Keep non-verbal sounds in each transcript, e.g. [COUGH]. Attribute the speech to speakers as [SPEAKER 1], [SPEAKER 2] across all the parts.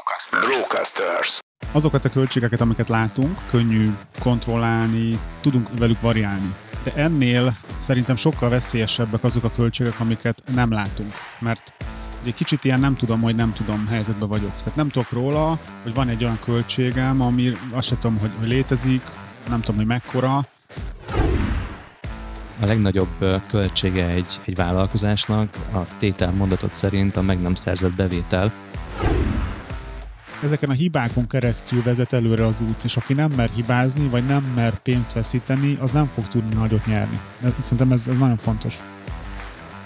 [SPEAKER 1] Brocasters. Brocasters.
[SPEAKER 2] Azokat a költségeket, amiket látunk, könnyű kontrollálni, tudunk velük variálni. De ennél szerintem sokkal veszélyesebbek azok a költségek, amiket nem látunk. Mert egy kicsit ilyen nem tudom, hogy nem tudom helyzetben vagyok. Tehát nem tudok róla, hogy van egy olyan költségem, ami azt sem tudom, hogy, hogy létezik, nem tudom, hogy mekkora.
[SPEAKER 3] A legnagyobb költsége egy, egy vállalkozásnak a tétel mondatot szerint a meg nem szerzett bevétel.
[SPEAKER 2] Ezeken a hibákon keresztül vezet előre az út, és aki nem mer hibázni, vagy nem mer pénzt veszíteni, az nem fog tudni nagyot nyerni. Szerintem ez, ez nagyon fontos.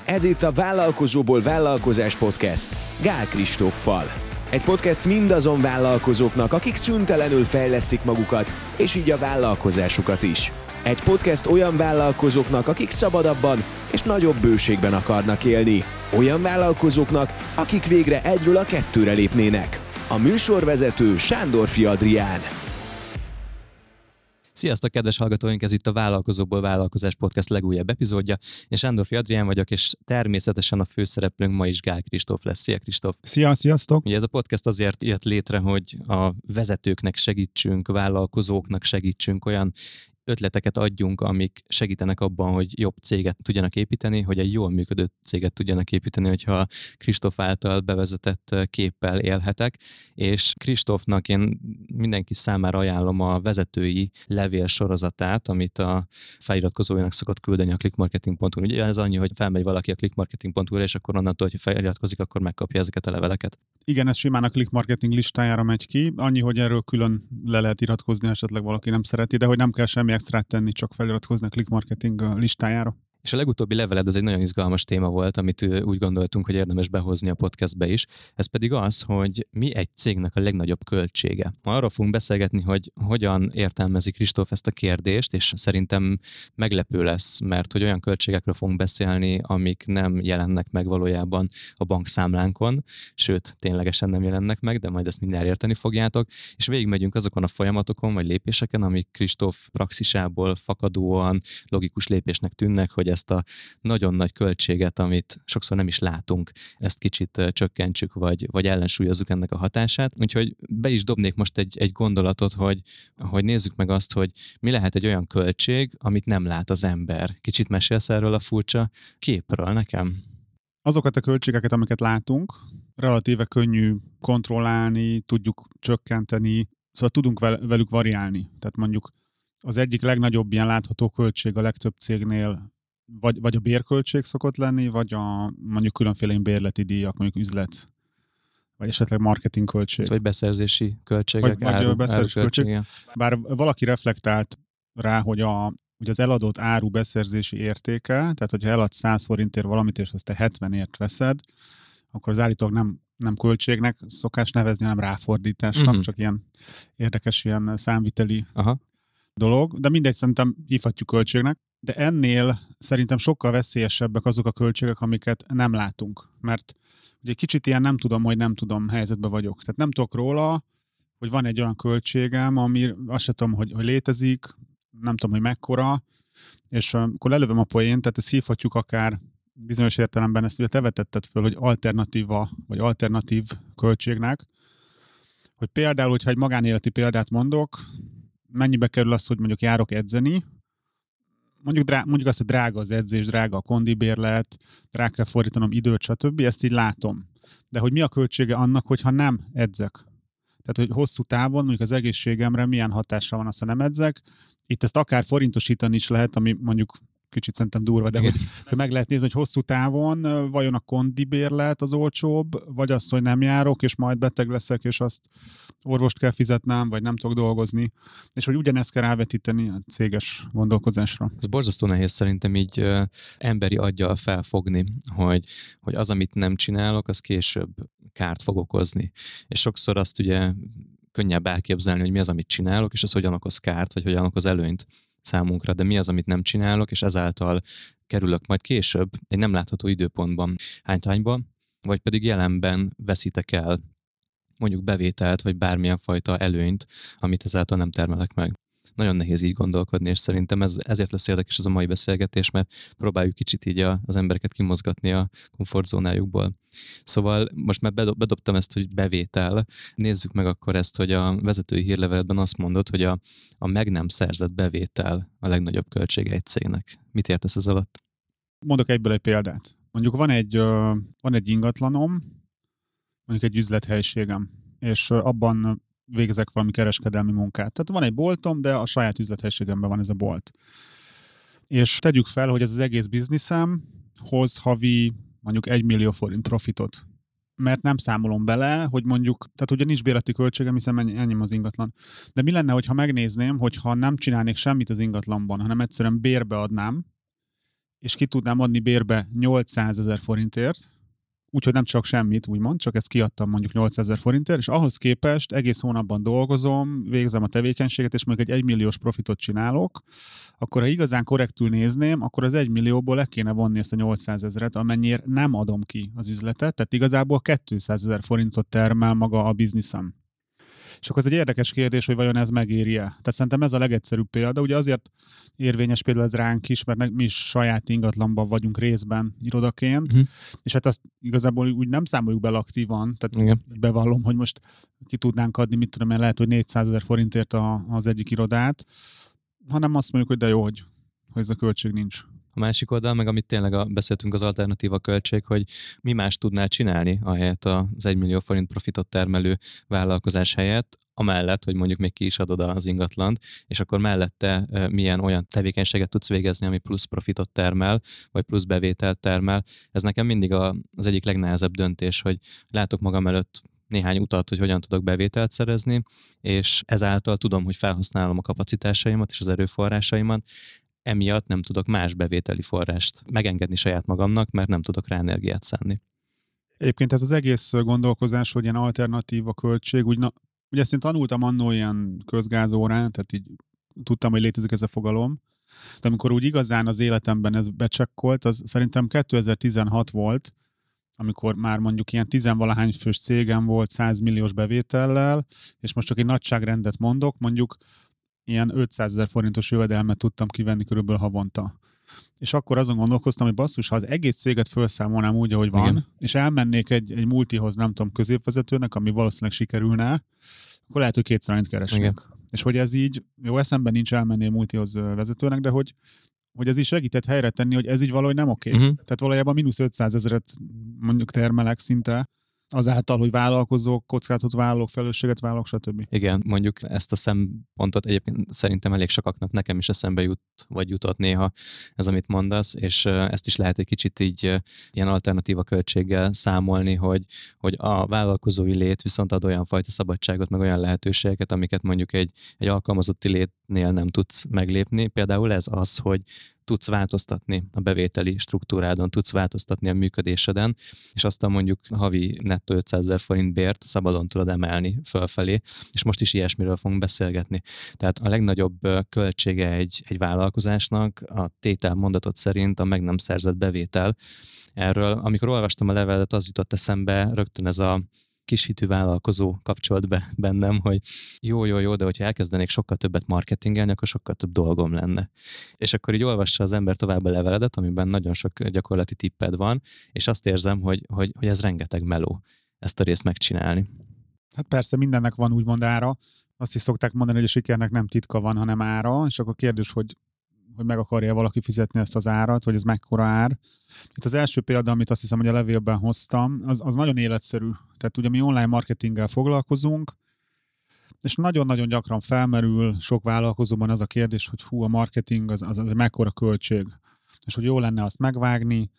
[SPEAKER 1] Ez itt a Vállalkozóból Vállalkozás Podcast Gál Kristóffal. Egy podcast mindazon vállalkozóknak, akik szüntelenül fejlesztik magukat, és így a vállalkozásukat is. Egy podcast olyan vállalkozóknak, akik szabadabban és nagyobb bőségben akarnak élni. Olyan vállalkozóknak, akik végre egyről a kettőre lépnének. A műsorvezető Sándor Adrián.
[SPEAKER 3] Sziasztok, kedves hallgatóink! Ez itt a Vállalkozóból Vállalkozás Podcast legújabb epizódja. Én Sándor Adrián vagyok, és természetesen a főszereplőnk ma is Gál Kristóf lesz. Szia Kristóf!
[SPEAKER 2] Szia, sziasztok!
[SPEAKER 3] Ugye ez a podcast azért jött létre, hogy a vezetőknek segítsünk, vállalkozóknak segítsünk, olyan ötleteket adjunk, amik segítenek abban, hogy jobb céget tudjanak építeni, hogy egy jól működő céget tudjanak építeni, hogyha Kristóf által bevezetett képpel élhetek, és Kristófnak én mindenki számára ajánlom a vezetői levél sorozatát, amit a feliratkozójának szokott küldeni a clickmarketing.hu. Ugye ez annyi, hogy felmegy valaki a clickmarketing.hu-ra, és akkor onnantól, hogy feliratkozik, akkor megkapja ezeket a leveleket.
[SPEAKER 2] Igen, ez simán a click marketing listájára megy ki. Annyi, hogy erről külön le lehet iratkozni, esetleg valaki nem szereti, de hogy nem kell semmi extrát tenni, csak feliratkozni a click marketing listájára.
[SPEAKER 3] És a legutóbbi leveled az egy nagyon izgalmas téma volt, amit úgy gondoltunk, hogy érdemes behozni a podcastbe is. Ez pedig az, hogy mi egy cégnek a legnagyobb költsége. Ma arról fogunk beszélgetni, hogy hogyan értelmezi Kristóf ezt a kérdést, és szerintem meglepő lesz, mert hogy olyan költségekről fogunk beszélni, amik nem jelennek meg valójában a bankszámlánkon, sőt, ténylegesen nem jelennek meg, de majd ezt mindjárt érteni fogjátok, és végigmegyünk azokon a folyamatokon vagy lépéseken, amik Kristóf praxisából fakadóan logikus lépésnek tűnnek, hogy ezt a nagyon nagy költséget, amit sokszor nem is látunk, ezt kicsit csökkentsük, vagy, vagy ellensúlyozzuk ennek a hatását. Úgyhogy be is dobnék most egy, egy gondolatot, hogy, hogy nézzük meg azt, hogy mi lehet egy olyan költség, amit nem lát az ember. Kicsit mesélsz erről a furcsa képről nekem?
[SPEAKER 2] Azokat a költségeket, amiket látunk, relatíve könnyű kontrollálni, tudjuk csökkenteni, szóval tudunk velük variálni. Tehát mondjuk az egyik legnagyobb ilyen látható költség a legtöbb cégnél vagy, vagy a bérköltség szokott lenni, vagy a mondjuk különféle bérleti díjak, mondjuk üzlet, vagy esetleg marketing költség.
[SPEAKER 3] Vagy beszerzési költségek,
[SPEAKER 2] vagy, áru, vagy beszerzési költség. Bár valaki reflektált rá, hogy a, hogy az eladott áru beszerzési értéke, tehát hogyha elad 100 forintért valamit, és azt te 70ért veszed, akkor az állítólag nem, nem költségnek szokás nevezni, hanem ráfordításnak, uh-huh. csak ilyen érdekes ilyen számviteli Aha. dolog, de mindegy, szerintem hívhatjuk költségnek de ennél szerintem sokkal veszélyesebbek azok a költségek, amiket nem látunk. Mert ugye kicsit ilyen nem tudom, hogy nem tudom helyzetben vagyok. Tehát nem tudok róla, hogy van egy olyan költségem, ami azt sem tudom, hogy, hogy létezik, nem tudom, hogy mekkora, és akkor lelövöm a poént, tehát ezt hívhatjuk akár bizonyos értelemben, ezt ugye te vetetted föl, hogy alternatíva, vagy alternatív költségnek, hogy például, hogyha egy magánéleti példát mondok, mennyibe kerül az, hogy mondjuk járok edzeni, mondjuk, drá, mondjuk azt, hogy drága az edzés, drága a kondibérlet, drága kell fordítanom időt, stb. Ezt így látom. De hogy mi a költsége annak, hogyha nem edzek? Tehát, hogy hosszú távon, mondjuk az egészségemre milyen hatással van az, ha nem edzek. Itt ezt akár forintosítani is lehet, ami mondjuk kicsit szerintem durva, de hogy, hogy meg lehet nézni, hogy hosszú távon vajon a kondibérlet az olcsóbb, vagy az, hogy nem járok, és majd beteg leszek, és azt orvost kell fizetnem, vagy nem tudok dolgozni, és hogy ugyanezt kell rávetíteni a céges gondolkozásra.
[SPEAKER 3] Ez borzasztó nehéz szerintem így ö, emberi aggyal felfogni, hogy, hogy az, amit nem csinálok, az később kárt fog okozni. És sokszor azt ugye könnyebb elképzelni, hogy mi az, amit csinálok, és az hogyan okoz kárt, vagy hogyan okoz előnyt számunkra, de mi az, amit nem csinálok, és ezáltal kerülök majd később egy nem látható időpontban hánytányba, vagy pedig jelenben veszítek el mondjuk bevételt, vagy bármilyen fajta előnyt, amit ezáltal nem termelek meg. Nagyon nehéz így gondolkodni, és szerintem ez, ezért lesz érdekes ez a mai beszélgetés, mert próbáljuk kicsit így a, az embereket kimozgatni a komfortzónájukból. Szóval most már bedobtam ezt, hogy bevétel. Nézzük meg akkor ezt, hogy a vezetői hírlevelben azt mondod, hogy a, a meg nem szerzett bevétel a legnagyobb költsége egy cégnek. Mit értesz ez alatt?
[SPEAKER 2] Mondok egyből egy példát. Mondjuk van egy, van egy ingatlanom, mondjuk egy üzlethelyiségem, és abban végzek valami kereskedelmi munkát. Tehát van egy boltom, de a saját üzlethelyiségemben van ez a bolt. És tegyük fel, hogy ez az egész bizniszem hoz havi mondjuk egy millió forint profitot. Mert nem számolom bele, hogy mondjuk, tehát ugye nincs bérleti költségem, hiszen ennyi, az ingatlan. De mi lenne, hogyha megnézném, hogyha nem csinálnék semmit az ingatlanban, hanem egyszerűen bérbe adnám, és ki tudnám adni bérbe 800 ezer forintért, úgyhogy nem csak semmit, úgymond, csak ezt kiadtam mondjuk 800 ezer forintért, és ahhoz képest egész hónapban dolgozom, végzem a tevékenységet, és mondjuk egy 1 milliós profitot csinálok, akkor ha igazán korrektül nézném, akkor az 1 millióból le kéne vonni ezt a 800 ezeret, amennyire nem adom ki az üzletet, tehát igazából 200 ezer forintot termel maga a bizniszem. És akkor ez egy érdekes kérdés, hogy vajon ez megéri-e. Tehát szerintem ez a legegyszerűbb példa. Ugye azért érvényes például ez ránk is, mert mi is saját ingatlanban vagyunk részben irodaként, uh-huh. és hát azt igazából úgy nem számoljuk bele aktívan, tehát Igen. bevallom, hogy most ki tudnánk adni, mit tudom én, lehet, hogy 400 ezer forintért a, az egyik irodát, hanem azt mondjuk, hogy de jó, hogy, hogy ez a költség nincs.
[SPEAKER 3] A másik oldal, meg amit tényleg a, beszéltünk az alternatíva költség, hogy mi más tudnál csinálni ahelyett az 1 millió forint profitot termelő vállalkozás helyett, amellett, hogy mondjuk még ki is adod az ingatlant, és akkor mellette milyen olyan tevékenységet tudsz végezni, ami plusz profitot termel, vagy plusz bevételt termel. Ez nekem mindig a, az egyik legnehezebb döntés, hogy látok magam előtt néhány utat, hogy hogyan tudok bevételt szerezni, és ezáltal tudom, hogy felhasználom a kapacitásaimat és az erőforrásaimat, emiatt nem tudok más bevételi forrást megengedni saját magamnak, mert nem tudok rá energiát szánni.
[SPEAKER 2] Egyébként ez az egész gondolkozás, hogy ilyen alternatív a költség, úgy, na, ugye ezt én tanultam annó ilyen közgázórán, tehát így tudtam, hogy létezik ez a fogalom, de amikor úgy igazán az életemben ez becsekkolt, az szerintem 2016 volt, amikor már mondjuk ilyen tizenvalahány fős cégem volt 100 milliós bevétellel, és most csak egy nagyságrendet mondok, mondjuk ilyen 500 ezer forintos jövedelmet tudtam kivenni körülbelül havonta. És akkor azon gondolkoztam, hogy basszus, ha az egész céget felszámolnám úgy, ahogy van, Igen. és elmennék egy, egy multihoz, nem tudom, középvezetőnek, ami valószínűleg sikerülne, akkor lehet, hogy kétszer annyit keresnek. Igen. És hogy ez így, jó eszemben nincs elmenni a multihoz vezetőnek, de hogy, hogy ez is segített helyre tenni, hogy ez így valahogy nem oké. Okay. Uh-huh. Tehát valójában mínusz 500 ezeret mondjuk termelek szinte, azáltal, hogy vállalkozók, kockázatot vállalok, felelősséget vállalok, stb.
[SPEAKER 3] Igen, mondjuk ezt a szempontot egyébként szerintem elég sokaknak nekem is eszembe jut, vagy jutott néha ez, amit mondasz, és ezt is lehet egy kicsit így ilyen alternatíva költséggel számolni, hogy, hogy a vállalkozói lét viszont ad olyan fajta szabadságot, meg olyan lehetőségeket, amiket mondjuk egy, egy alkalmazotti létnél nem tudsz meglépni. Például ez az, hogy tudsz változtatni a bevételi struktúrádon, tudsz változtatni a működéseden, és aztán mondjuk havi nettó 500 ezer forint bért szabadon tudod emelni fölfelé, és most is ilyesmiről fogunk beszélgetni. Tehát a legnagyobb költsége egy, egy vállalkozásnak a tétel mondatot szerint a meg nem szerzett bevétel. Erről, amikor olvastam a levelet, az jutott eszembe rögtön ez a kis hitű vállalkozó kapcsolt be bennem, hogy jó, jó, jó, de hogyha elkezdenék sokkal többet marketingelni, akkor sokkal több dolgom lenne. És akkor így olvassa az ember tovább a leveledet, amiben nagyon sok gyakorlati tipped van, és azt érzem, hogy, hogy, hogy ez rengeteg meló ezt a részt megcsinálni.
[SPEAKER 2] Hát persze, mindennek van úgymond ára. Azt is szokták mondani, hogy a sikernek nem titka van, hanem ára, és akkor kérdés, hogy hogy meg akarja valaki fizetni ezt az árat, hogy ez mekkora ár. Itt az első példa, amit azt hiszem, hogy a levélben hoztam, az, az nagyon életszerű. Tehát ugye mi online marketinggel foglalkozunk, és nagyon-nagyon gyakran felmerül sok vállalkozóban az a kérdés, hogy fú, a marketing az, az, az mekkora költség, és hogy jó lenne azt megvágni,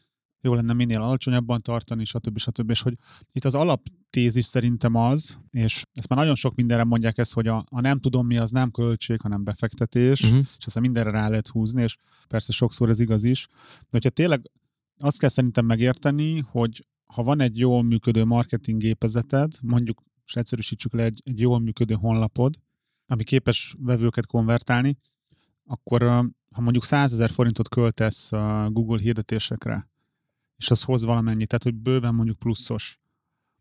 [SPEAKER 2] jó lenne minél alacsonyabban tartani, stb. stb. És hogy itt az alaptézis szerintem az, és ezt már nagyon sok mindenre mondják ezt, hogy a, a nem tudom mi az nem költség, hanem befektetés, uh-huh. és aztán mindenre rá lehet húzni, és persze sokszor ez igaz is. De hogyha tényleg azt kell szerintem megérteni, hogy ha van egy jól működő marketing gépezeted, mondjuk, és egyszerűsítsük le egy, egy jól működő honlapod, ami képes vevőket konvertálni, akkor ha mondjuk 100 ezer forintot költesz Google hirdetésekre, és az hoz valamennyi, tehát hogy bőven mondjuk pluszos.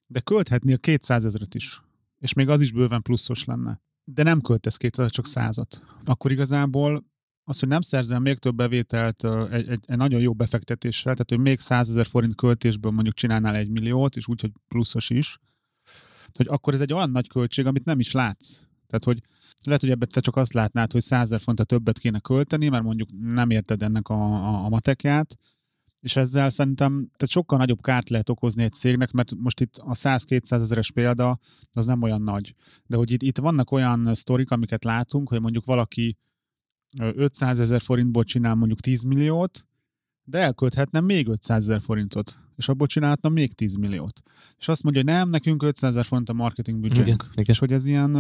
[SPEAKER 2] De költhetni a 200 ezeret is, és még az is bőven pluszos lenne. de nem költesz 200, csak százat. Akkor igazából az, hogy nem szerzel még több bevételt egy, egy, egy nagyon jó befektetésre, tehát hogy még 100 ezer forint költésből mondjuk csinálnál egy milliót, és úgy, hogy pluszos is, hogy akkor ez egy olyan nagy költség, amit nem is látsz. Tehát, hogy lehet, hogy ebben te csak azt látnád, hogy 100 ezer forintot többet kéne költeni, mert mondjuk nem érted ennek a, a, a matekját, és ezzel szerintem tehát sokkal nagyobb kárt lehet okozni egy cégnek, mert most itt a 100-200 ezeres példa az nem olyan nagy. De hogy itt, itt vannak olyan sztorik, amiket látunk, hogy mondjuk valaki 500 ezer forintból csinál mondjuk 10 milliót, de elkölthetne még 500 ezer forintot, és abból csinálhatna még 10 milliót. És azt mondja, hogy nem, nekünk 500 ezer forint a marketing büdzsénk. És hogy ez ilyen,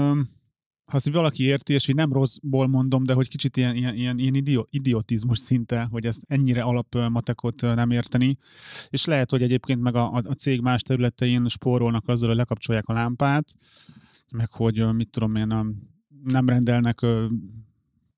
[SPEAKER 2] ha azt valaki érti, és hogy nem rosszból mondom, de hogy kicsit ilyen, ilyen, ilyen, ilyen idio, idiotizmus szinte, hogy ezt ennyire alapmatekot nem érteni, és lehet, hogy egyébként meg a, a cég más területein spórolnak azzal, hogy lekapcsolják a lámpát, meg hogy mit tudom én, nem rendelnek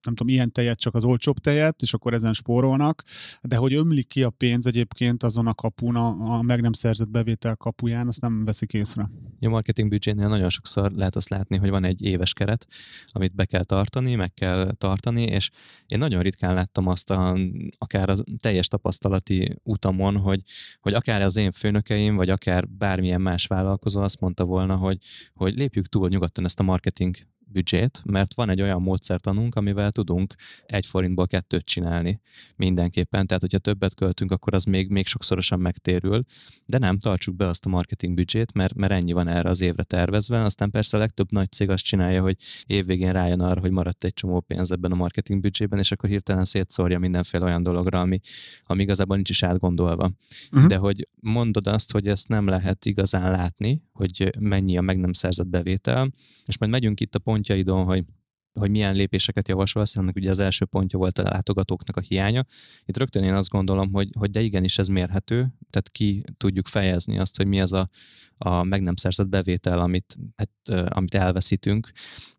[SPEAKER 2] nem tudom, ilyen tejet, csak az olcsóbb tejet, és akkor ezen spórolnak, de hogy ömlik ki a pénz egyébként azon a kapun, a, a meg nem szerzett bevétel kapuján, azt nem veszik észre.
[SPEAKER 3] A marketing büdzsénél nagyon sokszor lehet azt látni, hogy van egy éves keret, amit be kell tartani, meg kell tartani, és én nagyon ritkán láttam azt a, akár az teljes tapasztalati utamon, hogy, hogy akár az én főnökeim, vagy akár bármilyen más vállalkozó azt mondta volna, hogy, hogy lépjük túl nyugodtan ezt a marketing büdzsét, mert van egy olyan módszertanunk, amivel tudunk egy forintból kettőt csinálni mindenképpen. Tehát, hogyha többet költünk, akkor az még, még sokszorosan megtérül, de nem tartsuk be azt a marketing büdzsét, mert, mert ennyi van erre az évre tervezve. Aztán persze a legtöbb nagy cég azt csinálja, hogy évvégén rájön arra, hogy maradt egy csomó pénz ebben a marketing büdzsében, és akkor hirtelen szétszórja mindenféle olyan dologra, ami, ami igazából nincs is átgondolva. Uh-huh. De hogy mondod azt, hogy ezt nem lehet igazán látni, hogy mennyi a meg nem szerzett bevétel, és majd megyünk itt a pontjaidon, hogy hogy milyen lépéseket javasolsz, ennek ugye az első pontja volt a látogatóknak a hiánya. Itt rögtön én azt gondolom, hogy, hogy de igenis ez mérhető, tehát ki tudjuk fejezni azt, hogy mi az a, a meg nem szerzett bevétel, amit, hát, amit elveszítünk.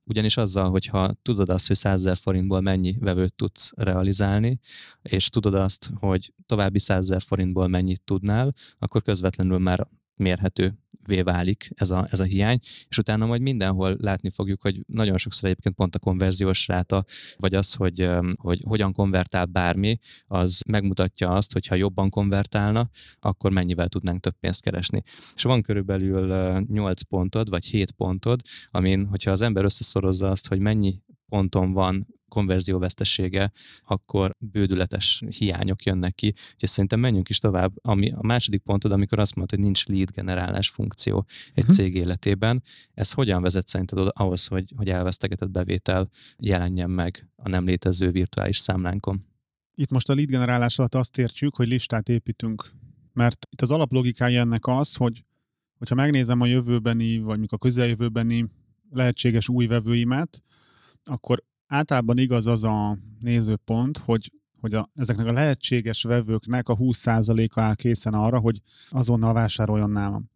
[SPEAKER 3] Ugyanis azzal, hogyha tudod azt, hogy 100 ezer forintból mennyi vevőt tudsz realizálni, és tudod azt, hogy további 100 ezer forintból mennyit tudnál, akkor közvetlenül már mérhető válik ez a, ez a hiány, és utána majd mindenhol látni fogjuk, hogy nagyon sokszor egyébként pont a konverziós ráta, vagy az, hogy, hogy hogyan konvertál bármi, az megmutatja azt, hogy ha jobban konvertálna, akkor mennyivel tudnánk több pénzt keresni. És van körülbelül 8 pontod, vagy 7 pontod, amin, hogyha az ember összeszorozza azt, hogy mennyi ponton van konverzióvesztessége, akkor bődületes hiányok jönnek ki. Úgyhogy szerintem menjünk is tovább. Ami a második pontod, amikor azt mondod, hogy nincs lead generálás funkció egy uh-huh. cég életében, ez hogyan vezet szerinted ahhoz, hogy, hogy elvesztegetett bevétel jelenjen meg a nem létező virtuális számlánkon?
[SPEAKER 2] Itt most a lead generálás alatt azt értjük, hogy listát építünk. Mert itt az alaplogikája ennek az, hogy hogyha megnézem a jövőbeni, vagy mikor a közeljövőbeni lehetséges új vevőimet, akkor általában igaz az a nézőpont, hogy hogy a, ezeknek a lehetséges vevőknek a 20%-a áll készen arra, hogy azonnal vásároljon nálam.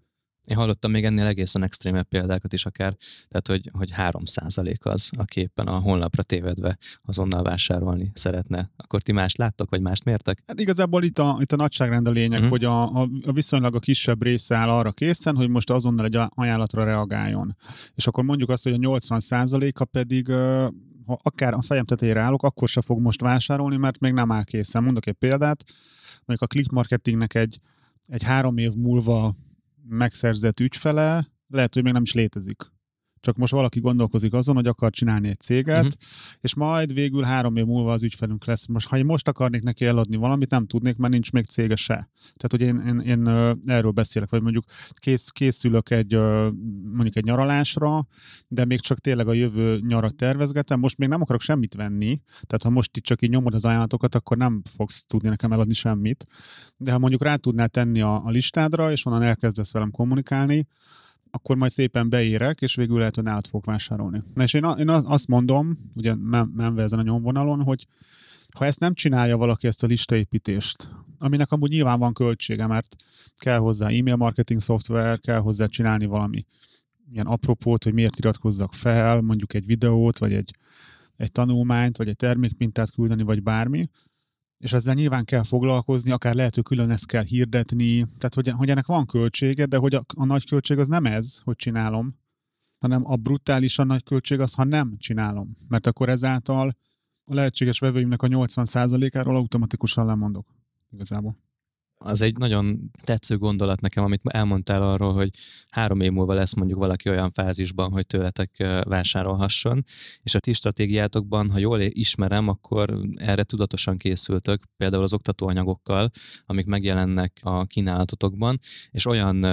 [SPEAKER 3] Én hallottam még ennél egészen extrémebb példákat is akár, tehát hogy, hogy 3% az, aki éppen a honlapra tévedve azonnal vásárolni szeretne. Akkor ti mást láttok, vagy mást mértek?
[SPEAKER 2] Hát igazából itt a, itt a nagyságrend a lényeg, uh-huh. hogy a, a, a viszonylag a kisebb része áll arra készen, hogy most azonnal egy ajánlatra reagáljon. És akkor mondjuk azt, hogy a 80%-a pedig ha akár a fejem tetejére állok, akkor se fog most vásárolni, mert még nem áll készen. Mondok egy példát, mondjuk a click marketingnek egy, egy három év múlva megszerzett ügyfele lehet, hogy még nem is létezik csak most valaki gondolkozik azon, hogy akar csinálni egy céget, uh-huh. és majd végül három év múlva az ügyfelünk lesz. Most, ha én most akarnék neki eladni valamit, nem tudnék, mert nincs még cége se. Tehát, hogy én, én, én erről beszélek, vagy mondjuk kész, készülök egy mondjuk egy nyaralásra, de még csak tényleg a jövő nyarat tervezgetem. Most még nem akarok semmit venni, tehát ha most itt csak így nyomod az ajánlatokat, akkor nem fogsz tudni nekem eladni semmit. De ha mondjuk rá tudnál tenni a, a listádra, és onnan elkezdesz velem kommunikálni, akkor majd szépen beérek, és végül lehet, hogy nálad fogok vásárolni. Na és én, én azt mondom, ugye nem, nem ezen a nyomvonalon, hogy ha ezt nem csinálja valaki ezt a listaépítést, aminek amúgy nyilván van költsége, mert kell hozzá e-mail marketing szoftver, kell hozzá csinálni valami ilyen apropót, hogy miért iratkozzak fel, mondjuk egy videót, vagy egy, egy tanulmányt, vagy egy termékmintát küldeni, vagy bármi, és ezzel nyilván kell foglalkozni, akár lehet, hogy külön ezt kell hirdetni, tehát hogy, hogy ennek van költsége, de hogy a, a nagy költség az nem ez, hogy csinálom, hanem a brutálisan nagy költség az, ha nem csinálom. Mert akkor ezáltal a lehetséges vevőimnek a 80%-áról automatikusan lemondok igazából.
[SPEAKER 3] Az egy nagyon tetsző gondolat nekem, amit elmondtál arról, hogy három év múlva lesz mondjuk valaki olyan fázisban, hogy tőletek vásárolhasson, és a ti stratégiátokban, ha jól ismerem, akkor erre tudatosan készültök, például az oktatóanyagokkal, amik megjelennek a kínálatotokban, és olyan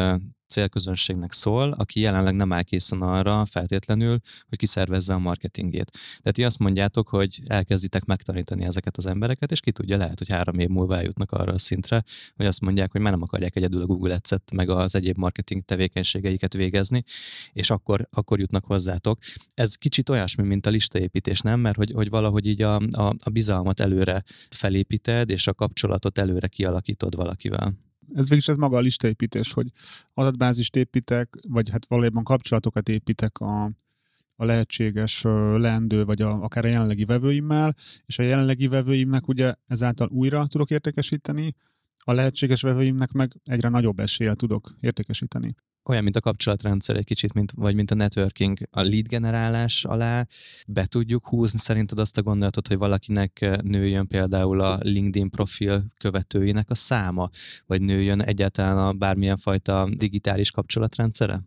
[SPEAKER 3] célközönségnek szól, aki jelenleg nem áll készen arra feltétlenül, hogy kiszervezze a marketingét. Tehát ti azt mondjátok, hogy elkezditek megtanítani ezeket az embereket, és ki tudja, lehet, hogy három év múlva eljutnak arra a szintre, hogy azt mondják, hogy már nem akarják egyedül a Google Ads-et, meg az egyéb marketing tevékenységeiket végezni, és akkor, akkor jutnak hozzátok. Ez kicsit olyasmi, mint a listaépítés, nem? Mert hogy, hogy valahogy így a, a, a bizalmat előre felépíted, és a kapcsolatot előre kialakítod valakivel
[SPEAKER 2] ez végig ez maga a listaépítés, hogy adatbázist építek, vagy hát valójában kapcsolatokat építek a, a lehetséges leendő, vagy a, akár a jelenlegi vevőimmel, és a jelenlegi vevőimnek ugye ezáltal újra tudok értékesíteni, a lehetséges vevőimnek meg egyre nagyobb eséllyel tudok értékesíteni
[SPEAKER 3] olyan, mint a kapcsolatrendszer egy kicsit, mint, vagy mint a networking. A lead generálás alá be tudjuk húzni szerinted azt a gondolatot, hogy valakinek nőjön például a LinkedIn profil követőinek a száma, vagy nőjön egyáltalán a bármilyen fajta digitális kapcsolatrendszere?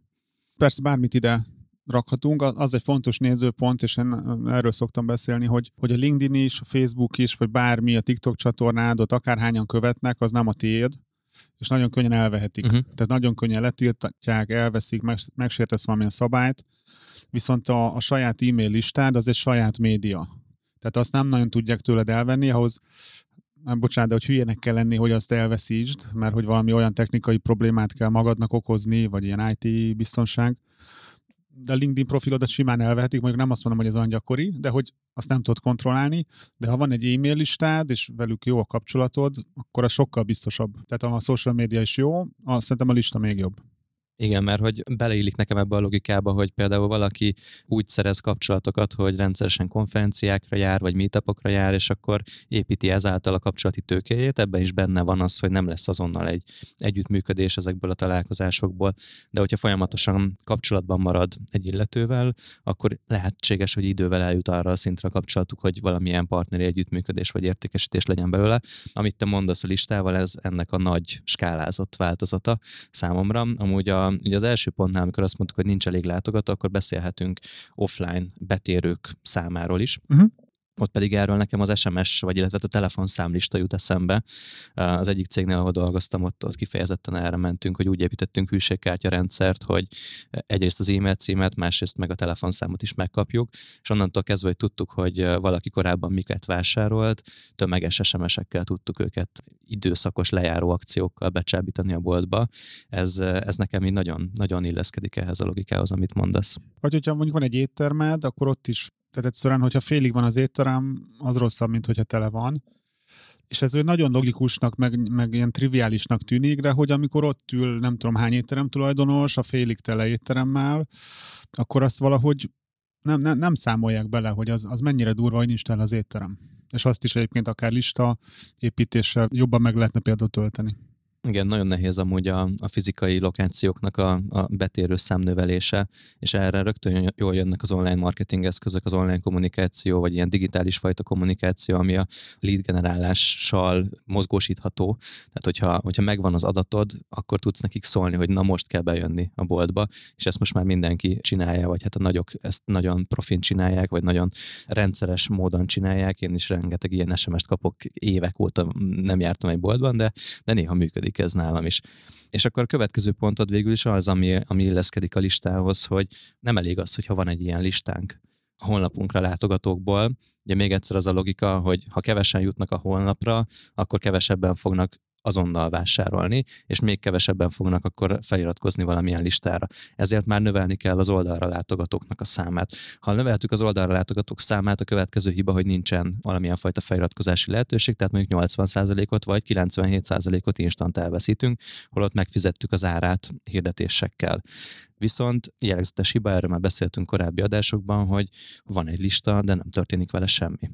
[SPEAKER 2] Persze bármit ide rakhatunk, az egy fontos nézőpont, és én erről szoktam beszélni, hogy, hogy a LinkedIn is, a Facebook is, vagy bármi, a TikTok csatornádot akárhányan követnek, az nem a tiéd, és nagyon könnyen elvehetik. Uh-huh. Tehát nagyon könnyen letiltják, elveszik, megsértesz valamilyen szabályt, viszont a, a saját e-mail listád az egy saját média. Tehát azt nem nagyon tudják tőled elvenni, ahhoz nem bocsánat, de hogy hülyének kell lenni, hogy azt elveszítsd, mert hogy valami olyan technikai problémát kell magadnak okozni, vagy ilyen IT biztonság, de a LinkedIn profilodat simán elvehetik, mondjuk nem azt mondom, hogy ez olyan gyakori, de hogy azt nem tudod kontrollálni, de ha van egy e-mail listád, és velük jó a kapcsolatod, akkor az sokkal biztosabb. Tehát a social media is jó, azt szerintem a lista még jobb.
[SPEAKER 3] Igen, mert hogy beleillik nekem ebbe a logikába, hogy például valaki úgy szerez kapcsolatokat, hogy rendszeresen konferenciákra jár, vagy meetupokra jár, és akkor építi ezáltal a kapcsolati tőkéjét. Ebben is benne van az, hogy nem lesz azonnal egy együttműködés ezekből a találkozásokból, de hogyha folyamatosan kapcsolatban marad egy illetővel, akkor lehetséges, hogy idővel eljut arra a szintre a kapcsolatuk, hogy valamilyen partneri együttműködés vagy értékesítés legyen belőle. Amit te mondasz a listával, ez ennek a nagy skálázott változata számomra. Amúgy a ugye az első pontnál, amikor azt mondtuk, hogy nincs elég látogató, akkor beszélhetünk offline betérők számáról is. Uh-huh ott pedig erről nekem az SMS, vagy illetve a telefonszámlista jut eszembe. Az egyik cégnél, ahol dolgoztam, ott, ott kifejezetten erre mentünk, hogy úgy építettünk hűségkártya rendszert, hogy egyrészt az e-mail címet, másrészt meg a telefonszámot is megkapjuk, és onnantól kezdve, hogy tudtuk, hogy valaki korábban miket vásárolt, tömeges SMS-ekkel tudtuk őket időszakos lejáró akciókkal becsábítani a boltba. Ez, ez nekem így nagyon, nagyon illeszkedik ehhez a logikához, amit mondasz.
[SPEAKER 2] Vagy hogyha mondjuk van egy éttermed, akkor ott is tehát egyszerűen, hogyha félig van az étterem, az rosszabb, mint hogyha tele van. És ez nagyon logikusnak, meg, meg ilyen triviálisnak tűnik, de hogy amikor ott ül, nem tudom hány étterem tulajdonos, a félig tele étteremmel, akkor azt valahogy nem, nem, nem számolják bele, hogy az, az mennyire durva, hogy nincs tele az étterem. És azt is egyébként akár lista építéssel jobban meg lehetne például tölteni.
[SPEAKER 3] Igen, nagyon nehéz amúgy a, a fizikai lokációknak a, a betérő számnövelése, és erre rögtön jól jönnek az online marketing eszközök, az online kommunikáció, vagy ilyen digitális fajta kommunikáció, ami a lead generálással mozgósítható. Tehát, hogyha, hogyha megvan az adatod, akkor tudsz nekik szólni, hogy na most kell bejönni a boltba, és ezt most már mindenki csinálja, vagy hát a nagyok ezt nagyon profin csinálják, vagy nagyon rendszeres módon csinálják. Én is rengeteg ilyen SMS-t kapok évek óta, nem jártam egy boltban, de, de néha működik működik ez nálam is. És akkor a következő pontod végül is az, ami, ami illeszkedik a listához, hogy nem elég az, hogyha van egy ilyen listánk a honlapunkra látogatókból. Ugye még egyszer az a logika, hogy ha kevesen jutnak a honlapra, akkor kevesebben fognak azonnal vásárolni, és még kevesebben fognak akkor feliratkozni valamilyen listára. Ezért már növelni kell az oldalra látogatóknak a számát. Ha növeltük az oldalra látogatók számát, a következő hiba, hogy nincsen valamilyen fajta feliratkozási lehetőség, tehát mondjuk 80%-ot vagy 97%-ot instant elveszítünk, holott megfizettük az árát hirdetésekkel. Viszont jellegzetes hiba, erről már beszéltünk korábbi adásokban, hogy van egy lista, de nem történik vele semmi.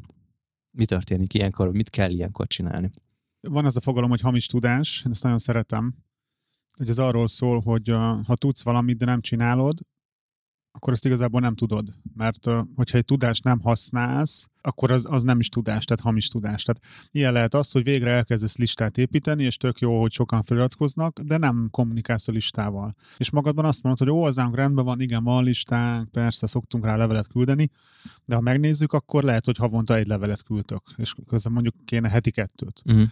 [SPEAKER 3] Mi történik ilyenkor, mit kell ilyenkor csinálni?
[SPEAKER 2] Van az a fogalom, hogy hamis tudás, én ezt nagyon szeretem, hogy ez arról szól, hogy ha tudsz valamit, de nem csinálod, akkor ezt igazából nem tudod. Mert hogyha egy tudást nem használsz, akkor az, az nem is tudás, tehát hamis tudás. Tehát ilyen lehet az, hogy végre elkezdesz listát építeni, és tök jó, hogy sokan feliratkoznak, de nem kommunikálsz a listával. És magadban azt mondod, hogy ó, az rendben van, igen, van listánk, persze, szoktunk rá levelet küldeni, de ha megnézzük, akkor lehet, hogy havonta egy levelet küldtök, és közben mondjuk kéne heti kettőt. Uh-huh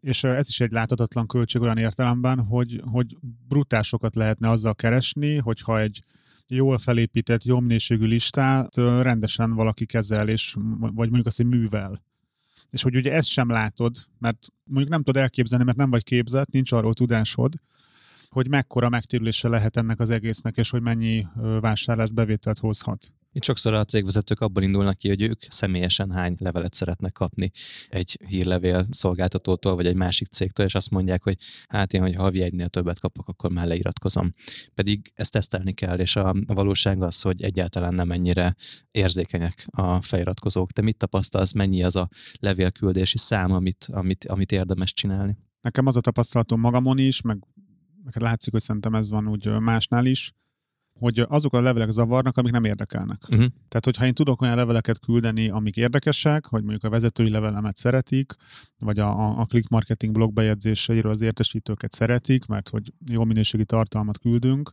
[SPEAKER 2] és ez is egy láthatatlan költség olyan értelemben, hogy, hogy brutásokat lehetne azzal keresni, hogyha egy jól felépített, jó minőségű listát rendesen valaki kezel, és, vagy mondjuk azt, hogy művel. És hogy ugye ezt sem látod, mert mondjuk nem tudod elképzelni, mert nem vagy képzett, nincs arról tudásod, hogy mekkora megtérülése lehet ennek az egésznek, és hogy mennyi vásárlás bevételt hozhat.
[SPEAKER 3] Itt sokszor a cégvezetők abban indulnak ki, hogy ők személyesen hány levelet szeretnek kapni egy hírlevél szolgáltatótól, vagy egy másik cégtől, és azt mondják, hogy hát én, hogy havi egynél többet kapok, akkor már leiratkozom. Pedig ezt tesztelni kell, és a valóság az, hogy egyáltalán nem ennyire érzékenyek a feliratkozók. Te mit tapasztalsz, mennyi az a levélküldési szám, amit, amit, amit érdemes csinálni?
[SPEAKER 2] Nekem az a tapasztalatom magamon is, meg, meg látszik, hogy szerintem ez van úgy másnál is, hogy azok a levelek zavarnak, amik nem érdekelnek. Uh-huh. Tehát, hogyha én tudok olyan leveleket küldeni, amik érdekesek, hogy mondjuk a vezetői levelemet szeretik, vagy a, a click marketing blog bejegyzéseiről az értesítőket szeretik, mert hogy jó minőségi tartalmat küldünk,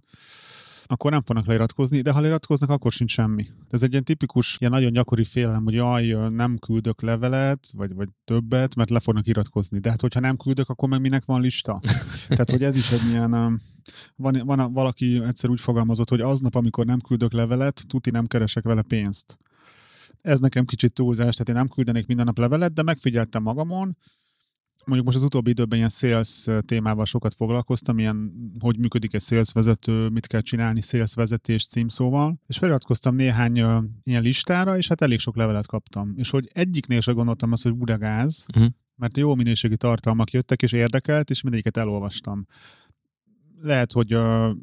[SPEAKER 2] akkor nem fognak leiratkozni, de ha leiratkoznak, akkor sincs semmi. Ez egy ilyen tipikus, ilyen nagyon gyakori félelem, hogy jaj, nem küldök levelet, vagy, vagy többet, mert le fognak iratkozni. De hát, hogyha nem küldök, akkor meg minek van lista? [LAUGHS] Tehát, hogy ez is egy ilyen, van, van a, valaki egyszer úgy fogalmazott, hogy aznap, amikor nem küldök levelet, tuti nem keresek vele pénzt. Ez nekem kicsit túlzás, tehát én nem küldenék minden nap levelet, de megfigyeltem magamon, mondjuk most az utóbbi időben ilyen sales témával sokat foglalkoztam, ilyen, hogy működik egy sales vezető, mit kell csinálni sales vezetés címszóval, és feliratkoztam néhány uh, ilyen listára, és hát elég sok levelet kaptam. És hogy egyiknél sem gondoltam azt, hogy budagáz, uh-huh. mert jó minőségi tartalmak jöttek, és érdekelt, és mindegyiket elolvastam. Lehet, hogy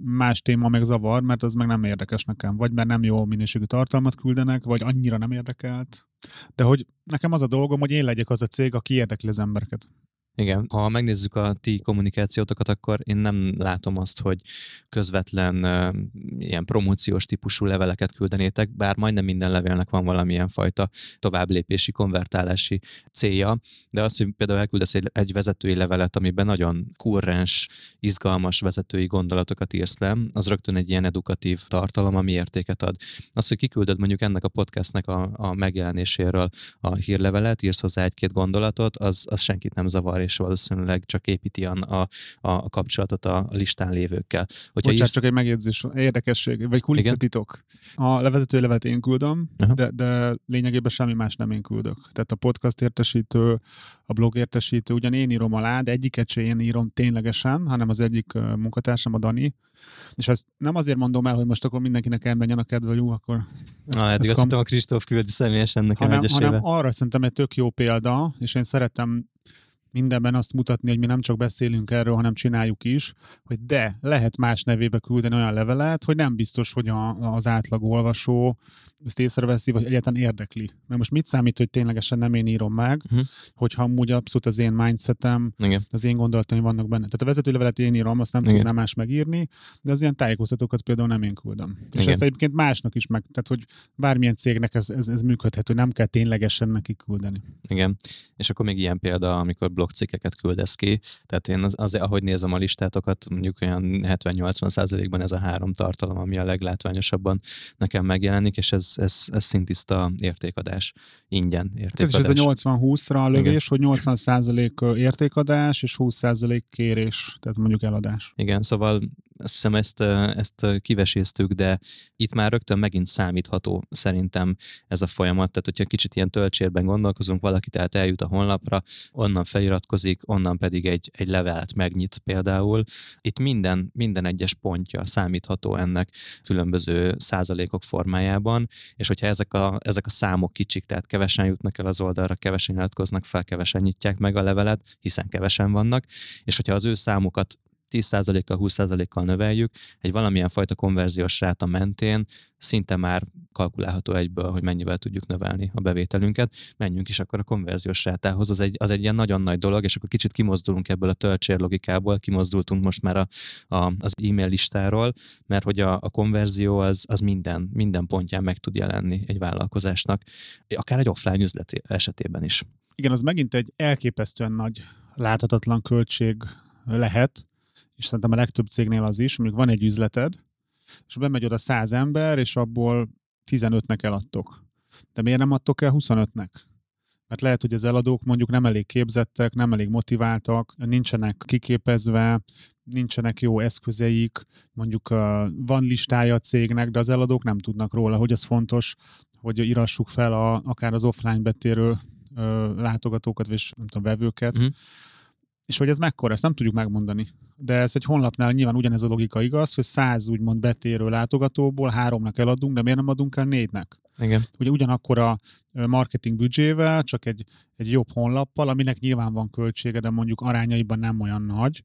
[SPEAKER 2] más téma meg zavar, mert az meg nem érdekes nekem. Vagy mert nem jó minőségű tartalmat küldenek, vagy annyira nem érdekelt. De hogy nekem az a dolgom, hogy én legyek az a cég, aki érdekli az embereket.
[SPEAKER 3] Igen, ha megnézzük a ti kommunikációtokat, akkor én nem látom azt, hogy közvetlen ilyen promóciós típusú leveleket küldenétek, bár majdnem minden levélnek van valamilyen fajta továbblépési, konvertálási célja, de az, hogy például elküldesz egy, egy vezetői levelet, amiben nagyon kurrens, izgalmas vezetői gondolatokat írsz le, az rögtön egy ilyen edukatív tartalom, ami értéket ad. Az, hogy kiküldöd mondjuk ennek a podcastnek a, a megjelenéséről a hírlevelet, írsz hozzá egy-két gondolatot, az, az senkit nem zavar, és valószínűleg csak építi a, a, a kapcsolatot a listán lévőkkel.
[SPEAKER 2] Hogyha Bocsánat, írsz... csak egy megjegyzés, érdekesség, vagy kulisszatitok. A levezető levet én küldöm, de, de lényegében semmi más nem én küldök. Tehát a podcast értesítő, a blog értesítő, ugyan én írom alá, de egyiket se én írom ténylegesen, hanem az egyik munkatársam, a Dani, és ezt nem azért mondom el, hogy most akkor mindenkinek elmenjen a kedve, jó, akkor...
[SPEAKER 3] Ezt, Na, eddig azt kam... a Kristóf küldi személyesen nekem
[SPEAKER 2] hanem, hanem arra szerintem egy tök jó példa, és én szeretem mindenben azt mutatni, hogy mi nem csak beszélünk erről, hanem csináljuk is, hogy de lehet más nevébe küldeni olyan levelet, hogy nem biztos, hogy a, az átlag olvasó ezt észreveszi, vagy egyáltalán érdekli. Mert most mit számít, hogy ténylegesen nem én írom meg, uh-huh. hogyha amúgy abszolút az én mindsetem, Igen. az én gondolataim vannak benne. Tehát a vezetőlevelet én írom, azt nem Igen. tudnám más megírni, de az ilyen tájékoztatókat például nem én küldöm. Igen. És ezt egyébként másnak is meg, tehát hogy bármilyen cégnek ez, ez, ez működhet, hogy nem kell ténylegesen neki küldeni.
[SPEAKER 3] Igen. És akkor még ilyen példa, amikor blogcikkeket küldesz ki. Tehát én az, az, ahogy nézem a listátokat, mondjuk olyan 70-80 százalékban ez a három tartalom, ami a leglátványosabban nekem megjelenik, és ez, ez, ez szintiszta értékadás, ingyen értékadás.
[SPEAKER 2] Ez is ez a 80-20-ra a lövés, Igen. hogy 80 százalék értékadás, és 20 százalék kérés, tehát mondjuk eladás.
[SPEAKER 3] Igen, szóval azt hiszem ezt, ezt kiveséztük, de itt már rögtön megint számítható szerintem ez a folyamat. Tehát, hogyha kicsit ilyen töltsérben gondolkozunk, valaki tehát eljut a honlapra, onnan feliratkozik, onnan pedig egy, egy levelet megnyit például. Itt minden, minden egyes pontja számítható ennek különböző százalékok formájában, és hogyha ezek a, ezek a számok kicsik, tehát kevesen jutnak el az oldalra, kevesen iratkoznak fel, kevesen nyitják meg a levelet, hiszen kevesen vannak, és hogyha az ő számukat 10%-kal, 20%-kal növeljük, egy valamilyen fajta konverziós ráta mentén szinte már kalkulálható egyből, hogy mennyivel tudjuk növelni a bevételünket. Menjünk is akkor a konverziós rátához, az egy, az egy ilyen nagyon nagy dolog, és akkor kicsit kimozdulunk ebből a töltsér logikából, kimozdultunk most már a, a, az e-mail listáról, mert hogy a, a konverzió az, az minden, minden pontján meg tud jelenni egy vállalkozásnak, akár egy offline üzlet esetében is.
[SPEAKER 2] Igen, az megint egy elképesztően nagy láthatatlan költség lehet, és szerintem a legtöbb cégnél az is, mondjuk van egy üzleted, és bemegy oda száz ember, és abból 15-nek eladtok. De miért nem adtok el 25-nek? Mert lehet, hogy az eladók mondjuk nem elég képzettek, nem elég motiváltak, nincsenek kiképezve, nincsenek jó eszközeik, mondjuk van listája a cégnek, de az eladók nem tudnak róla, hogy az fontos, hogy írassuk fel a, akár az offline betérő látogatókat, és nem tudom, vevőket, uh-huh. És hogy ez mekkora, ezt nem tudjuk megmondani. De ez egy honlapnál nyilván ugyanez a logika igaz, hogy száz úgymond betérő látogatóból háromnak eladunk, de miért nem adunk el négynek?
[SPEAKER 3] Igen.
[SPEAKER 2] Ugye ugyanakkor a marketing büdzsével, csak egy, egy jobb honlappal, aminek nyilván van költsége, de mondjuk arányaiban nem olyan nagy.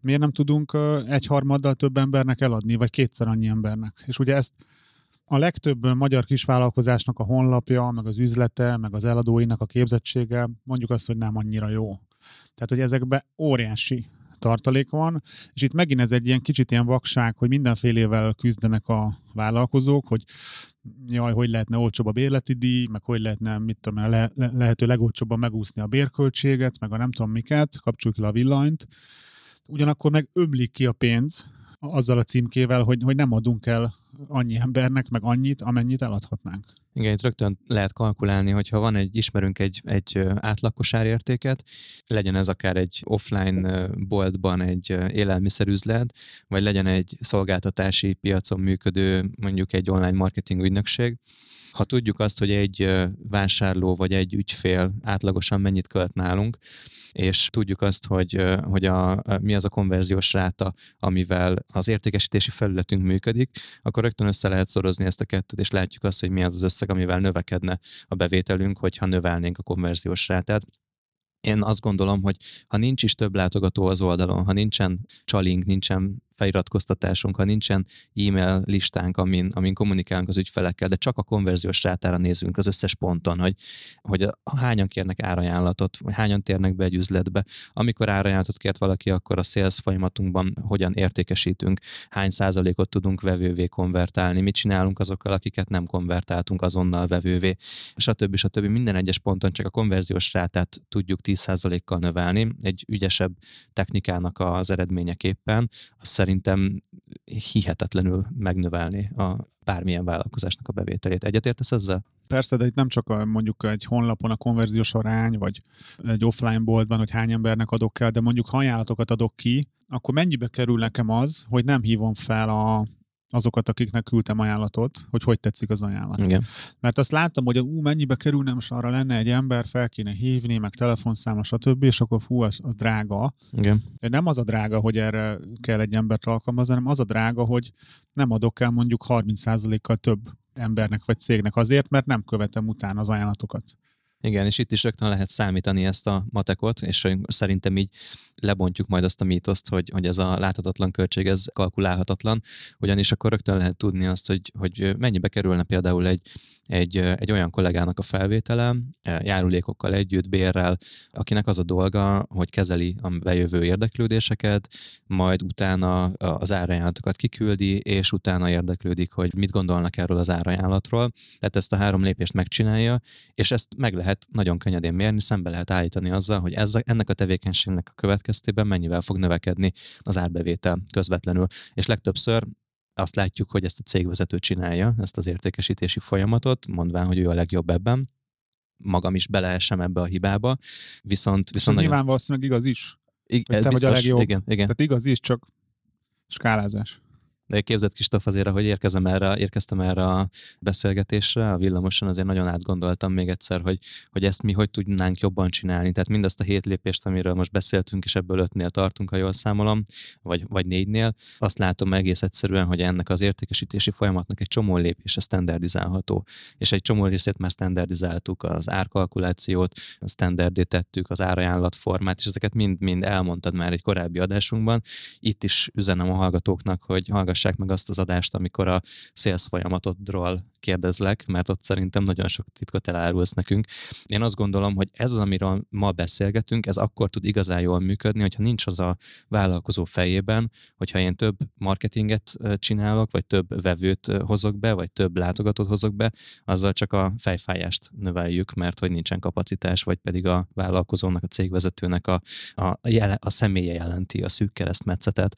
[SPEAKER 2] Miért nem tudunk egyharmaddal több embernek eladni, vagy kétszer annyi embernek? És ugye ezt a legtöbb magyar kisvállalkozásnak a honlapja, meg az üzlete, meg az eladóinak a képzettsége, mondjuk azt, hogy nem annyira jó. Tehát, hogy ezekben óriási tartalék van, és itt megint ez egy ilyen kicsit ilyen vakság, hogy mindenfélevel küzdenek a vállalkozók, hogy jaj, hogy lehetne olcsóbb a bérleti díj, meg hogy lehetne, mit tudom, le, le, lehető legolcsóbban megúszni a bérköltséget, meg a nem tudom miket, kapcsoljuk le a villanyt. Ugyanakkor meg ömlik ki a pénz, azzal a címkével, hogy, hogy nem adunk el annyi embernek, meg annyit, amennyit eladhatnánk.
[SPEAKER 3] Igen, itt rögtön lehet kalkulálni, hogyha van egy, ismerünk egy, egy átlagkosárértéket, legyen ez akár egy offline boltban egy élelmiszerüzlet, vagy legyen egy szolgáltatási piacon működő, mondjuk egy online marketing ügynökség, ha tudjuk azt, hogy egy vásárló vagy egy ügyfél átlagosan mennyit költ nálunk, és tudjuk azt, hogy, hogy a, mi az a konverziós ráta, amivel az értékesítési felületünk működik, akkor rögtön össze lehet szorozni ezt a kettőt, és látjuk azt, hogy mi az az összeg, amivel növekedne a bevételünk, hogyha növelnénk a konverziós rátát. Én azt gondolom, hogy ha nincs is több látogató az oldalon, ha nincsen csalink, nincsen feliratkoztatásunk, ha nincsen e-mail listánk, amin, amin kommunikálunk az ügyfelekkel, de csak a konverziós rátára nézünk az összes ponton, hogy, hogy hányan kérnek árajánlatot, vagy hányan térnek be egy üzletbe. Amikor árajánlatot kért valaki, akkor a sales folyamatunkban hogyan értékesítünk, hány százalékot tudunk vevővé konvertálni, mit csinálunk azokkal, akiket nem konvertáltunk azonnal vevővé, stb. stb. Minden egyes ponton csak a konverziós rátát tudjuk 10%-kal növelni, egy ügyesebb technikának az eredményeképpen, az szerintem hihetetlenül megnövelni a bármilyen vállalkozásnak a bevételét. Egyetértesz ezzel?
[SPEAKER 2] Persze, de itt nem csak a, mondjuk egy honlapon a konverziós arány, vagy egy offline boltban, hogy hány embernek adok el, de mondjuk ha ajánlatokat adok ki, akkor mennyibe kerül nekem az, hogy nem hívom fel a azokat, akiknek küldtem ajánlatot, hogy hogy tetszik az ajánlat.
[SPEAKER 3] Igen.
[SPEAKER 2] Mert azt láttam, hogy ú, mennyibe kerülne, most arra lenne egy ember, fel kéne hívni, meg telefonszáma, stb., és akkor fú, az, az drága.
[SPEAKER 3] Igen.
[SPEAKER 2] Nem az a drága, hogy erre kell egy embert alkalmazni, hanem az a drága, hogy nem adok el mondjuk 30%-kal több embernek vagy cégnek azért, mert nem követem utána az ajánlatokat.
[SPEAKER 3] Igen, és itt is rögtön lehet számítani ezt a matekot, és szerintem így lebontjuk majd azt a mítoszt, hogy, hogy ez a láthatatlan költség, ez kalkulálhatatlan, ugyanis akkor rögtön lehet tudni azt, hogy, hogy mennyibe kerülne például egy egy, egy olyan kollégának a felvétele, járulékokkal együtt, bérrel, akinek az a dolga, hogy kezeli a bejövő érdeklődéseket, majd utána az árajánlatokat kiküldi, és utána érdeklődik, hogy mit gondolnak erről az árajánlatról. Tehát ezt a három lépést megcsinálja, és ezt meg lehet nagyon könnyedén mérni, szembe lehet állítani azzal, hogy ez, ennek a tevékenységnek a következtében mennyivel fog növekedni az árbevétel közvetlenül. És legtöbbször azt látjuk, hogy ezt a cégvezető csinálja, ezt az értékesítési folyamatot, mondván, hogy ő a legjobb ebben. Magam is beleesem ebbe a hibába, viszont... viszont
[SPEAKER 2] ez nagyon... nyilván valószínűleg igaz is.
[SPEAKER 3] I- hogy te
[SPEAKER 2] biztos, vagy a legjobb.
[SPEAKER 3] Igen, igen.
[SPEAKER 2] Tehát igaz is, csak skálázás.
[SPEAKER 3] De képzett Kristóf azért, hogy érkezem erre, érkeztem erre a beszélgetésre, a villamoson azért nagyon átgondoltam még egyszer, hogy, hogy ezt mi hogy tudnánk jobban csinálni. Tehát mindezt a hét lépést, amiről most beszéltünk, és ebből ötnél tartunk, ha jól számolom, vagy, vagy négynél, azt látom egész egyszerűen, hogy ennek az értékesítési folyamatnak egy csomó lépése standardizálható. És egy csomó részét már standardizáltuk, az árkalkulációt, standardé tettük, az árajánlatformát, és ezeket mind-mind elmondtad már egy korábbi adásunkban. Itt is üzenem a hallgatóknak, hogy hallgass hallgassák meg azt az adást, amikor a sales folyamatodról kérdezlek, mert ott szerintem nagyon sok titkot elárulsz nekünk. Én azt gondolom, hogy ez az, amiről ma beszélgetünk, ez akkor tud igazán jól működni, hogyha nincs az a vállalkozó fejében, hogyha én több marketinget csinálok, vagy több vevőt hozok be, vagy több látogatót hozok be, azzal csak a fejfájást növeljük, mert hogy nincsen kapacitás, vagy pedig a vállalkozónak, a cégvezetőnek a, a, a személye jelenti a szűk keresztmetszetet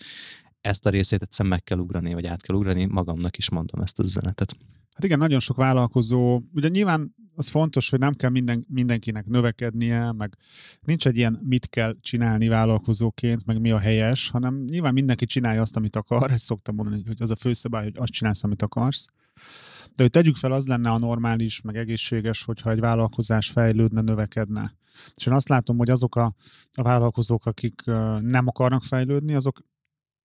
[SPEAKER 3] ezt a részét egyszer meg kell ugrani, vagy át kell ugrani, magamnak is mondom ezt az üzenetet.
[SPEAKER 2] Hát igen, nagyon sok vállalkozó, ugye nyilván az fontos, hogy nem kell minden, mindenkinek növekednie, meg nincs egy ilyen mit kell csinálni vállalkozóként, meg mi a helyes, hanem nyilván mindenki csinálja azt, amit akar, ezt szoktam mondani, hogy az a főszabály, hogy azt csinálsz, amit akarsz. De hogy tegyük fel, az lenne a normális, meg egészséges, hogyha egy vállalkozás fejlődne, növekedne. És én azt látom, hogy azok a, a vállalkozók, akik nem akarnak fejlődni, azok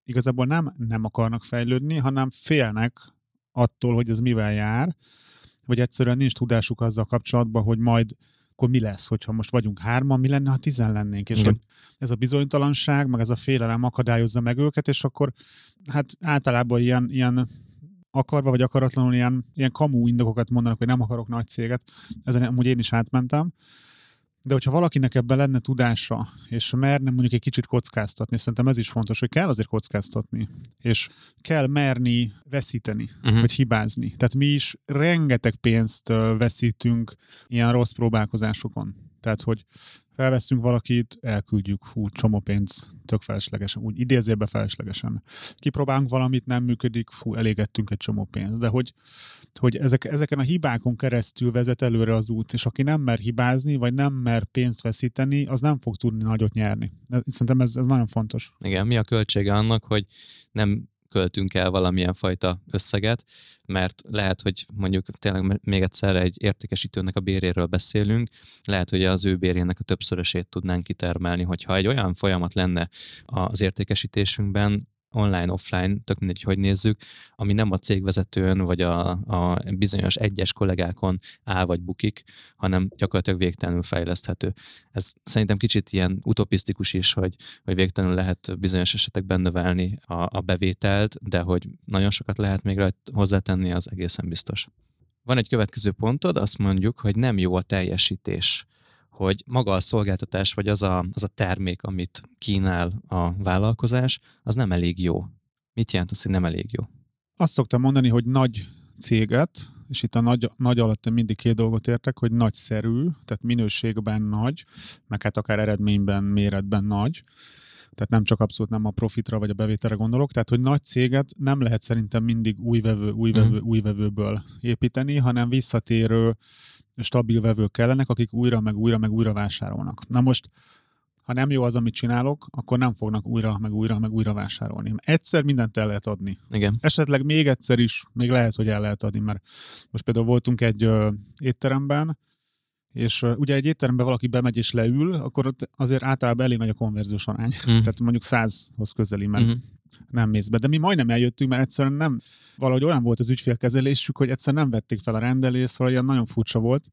[SPEAKER 2] igazából nem nem akarnak fejlődni, hanem félnek attól, hogy ez mivel jár, vagy egyszerűen nincs tudásuk azzal kapcsolatban, hogy majd akkor mi lesz, hogyha most vagyunk hárman, mi lenne, ha tizen lennénk, és hogy ez a bizonytalanság, meg ez a félelem akadályozza meg őket, és akkor hát általában ilyen, ilyen akarva vagy akaratlanul ilyen, ilyen kamú indokokat mondanak, hogy nem akarok nagy céget, ezen amúgy én is átmentem, de hogyha valakinek ebben lenne tudása, és merne mondjuk egy kicsit kockáztatni, szerintem ez is fontos, hogy kell azért kockáztatni, és kell merni veszíteni, uh-huh. vagy hibázni. Tehát mi is rengeteg pénzt veszítünk ilyen rossz próbálkozásokon. Tehát, hogy felveszünk valakit, elküldjük, hú, csomó pénz, tök feleslegesen, úgy idézőbe feleslegesen. Kipróbálunk valamit, nem működik, fú, elégettünk egy csomó pénzt. De hogy, hogy ezek, ezeken a hibákon keresztül vezet előre az út, és aki nem mer hibázni, vagy nem mer pénzt veszíteni, az nem fog tudni nagyot nyerni. Szerintem ez, ez nagyon fontos.
[SPEAKER 3] Igen, mi a költsége annak, hogy nem költünk el valamilyen fajta összeget, mert lehet, hogy mondjuk tényleg még egyszer egy értékesítőnek a béréről beszélünk, lehet, hogy az ő bérének a többszörösét tudnánk kitermelni, hogyha egy olyan folyamat lenne az értékesítésünkben, online, offline, tök mindegy, hogy nézzük, ami nem a cégvezetőn vagy a, a bizonyos egyes kollégákon áll vagy bukik, hanem gyakorlatilag végtelenül fejleszthető. Ez szerintem kicsit ilyen utopisztikus is, hogy, hogy végtelenül lehet bizonyos esetekben növelni a, a bevételt, de hogy nagyon sokat lehet még hozzátenni, az egészen biztos. Van egy következő pontod, azt mondjuk, hogy nem jó a teljesítés hogy maga a szolgáltatás, vagy az a, az a termék, amit kínál a vállalkozás, az nem elég jó. Mit jelent az, hogy nem elég jó?
[SPEAKER 2] Azt szoktam mondani, hogy nagy céget, és itt a nagy, nagy alatt mindig két dolgot értek, hogy nagyszerű, tehát minőségben nagy, meg hát akár eredményben, méretben nagy, tehát nem csak abszolút nem a profitra vagy a bevételre gondolok, tehát hogy nagy céget nem lehet szerintem mindig új vevő, új vevő, mm. új vevőből építeni, hanem visszatérő stabil vevők kellenek, akik újra, meg újra, meg újra vásárolnak. Na most, ha nem jó az, amit csinálok, akkor nem fognak újra, meg újra, meg újra vásárolni. Egyszer mindent el lehet adni.
[SPEAKER 3] Igen.
[SPEAKER 2] Esetleg még egyszer is, még lehet, hogy el lehet adni, mert most például voltunk egy ö, étteremben, és uh, ugye egy étteremben valaki bemegy és leül, akkor ott azért általában elég nagy a konverziós arány. Mm. Tehát mondjuk százhoz közeli, mert mm-hmm. Nem mész be. De mi majdnem eljöttünk, mert egyszerűen nem, valahogy olyan volt az ügyfélkezelésük, hogy egyszerűen nem vették fel a rendelést, szóval ilyen nagyon furcsa volt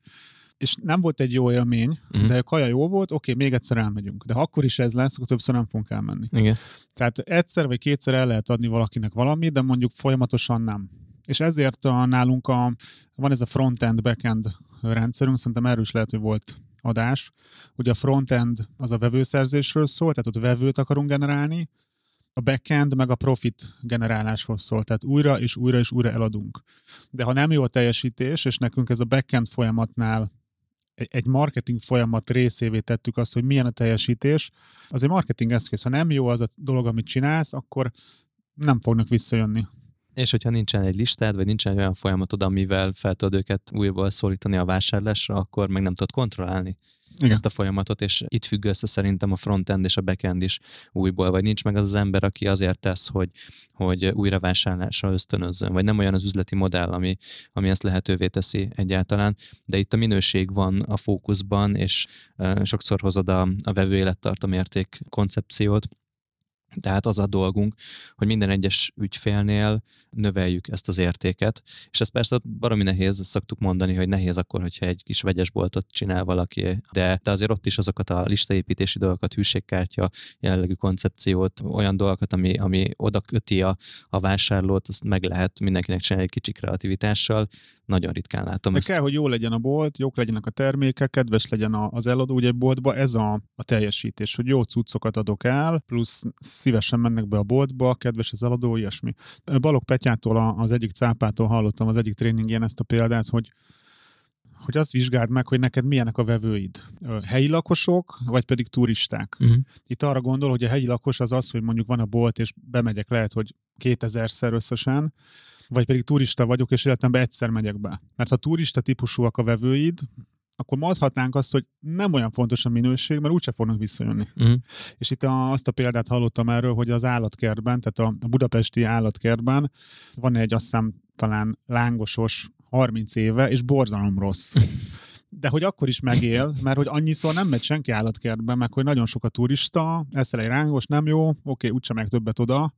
[SPEAKER 2] és nem volt egy jó élmény, uh-huh. de a kaja jó volt, oké, még egyszer elmegyünk. De ha akkor is ez lesz, akkor többször nem fogunk elmenni.
[SPEAKER 3] Igen.
[SPEAKER 2] Tehát egyszer vagy kétszer el lehet adni valakinek valamit, de mondjuk folyamatosan nem. És ezért a, nálunk a, van ez a front-end, back-end rendszerünk, szerintem erről is lehet, hogy volt adás. Ugye a front-end az a vevőszerzésről szól, tehát ott vevőt akarunk generálni, a backend meg a profit generálásról szól, tehát újra és újra és újra eladunk. De ha nem jó a teljesítés, és nekünk ez a backend folyamatnál egy marketing folyamat részévé tettük azt, hogy milyen a teljesítés, az egy marketing eszköz. Ha nem jó az a dolog, amit csinálsz, akkor nem fognak visszajönni.
[SPEAKER 3] És hogyha nincsen egy listád, vagy nincsen egy olyan folyamatod, amivel fel tudod őket újból szólítani a vásárlásra, akkor meg nem tudod kontrollálni. Igen. ezt a folyamatot, és itt függ össze szerintem a frontend és a backend is újból, vagy nincs meg az az ember, aki azért tesz, hogy, hogy újra vásárlásra ösztönözzön, vagy nem olyan az üzleti modell, ami, ami ezt lehetővé teszi egyáltalán, de itt a minőség van a fókuszban, és sokszor hozod a, a vevő élettartamérték koncepciót, tehát az a dolgunk, hogy minden egyes ügyfélnél növeljük ezt az értéket, és ez persze baromi nehéz, szoktuk mondani, hogy nehéz akkor, hogyha egy kis vegyesboltot csinál valaki, de, de azért ott is azokat a listaépítési dolgokat, hűségkártya jellegű koncepciót, olyan dolgokat, ami, ami oda köti a, a vásárlót, azt meg lehet mindenkinek csinálni egy kicsi kreativitással, nagyon ritkán látom
[SPEAKER 2] De
[SPEAKER 3] ezt.
[SPEAKER 2] kell, hogy jó legyen a bolt, jók legyenek a termékek, kedves legyen az eladó, ugye boltba ez a, a teljesítés, hogy jó cuccokat adok el, plusz szívesen mennek be a boltba, kedves az eladó, ilyesmi. Balog Petyától, az egyik cápától hallottam az egyik tréningén ezt a példát, hogy hogy azt vizsgáld meg, hogy neked milyenek a vevőid. Helyi lakosok, vagy pedig turisták. Uh-huh. Itt arra gondol, hogy a helyi lakos az az, hogy mondjuk van a bolt, és bemegyek lehet, hogy 2000-szer összesen, vagy pedig turista vagyok, és életemben egyszer megyek be. Mert ha turista típusúak a vevőid, akkor mondhatnánk azt, hogy nem olyan fontos a minőség, mert úgyse fognak visszajönni. Uh-huh. És itt a, azt a példát hallottam erről, hogy az állatkertben, tehát a, a budapesti állatkertben van egy azt hiszem talán lángosos 30 éve, és borzalom rossz. De hogy akkor is megél, mert hogy annyiszor nem megy senki állatkertben, meg hogy nagyon sok a turista, eszel egy rángos, nem jó, oké, úgyse meg többet oda,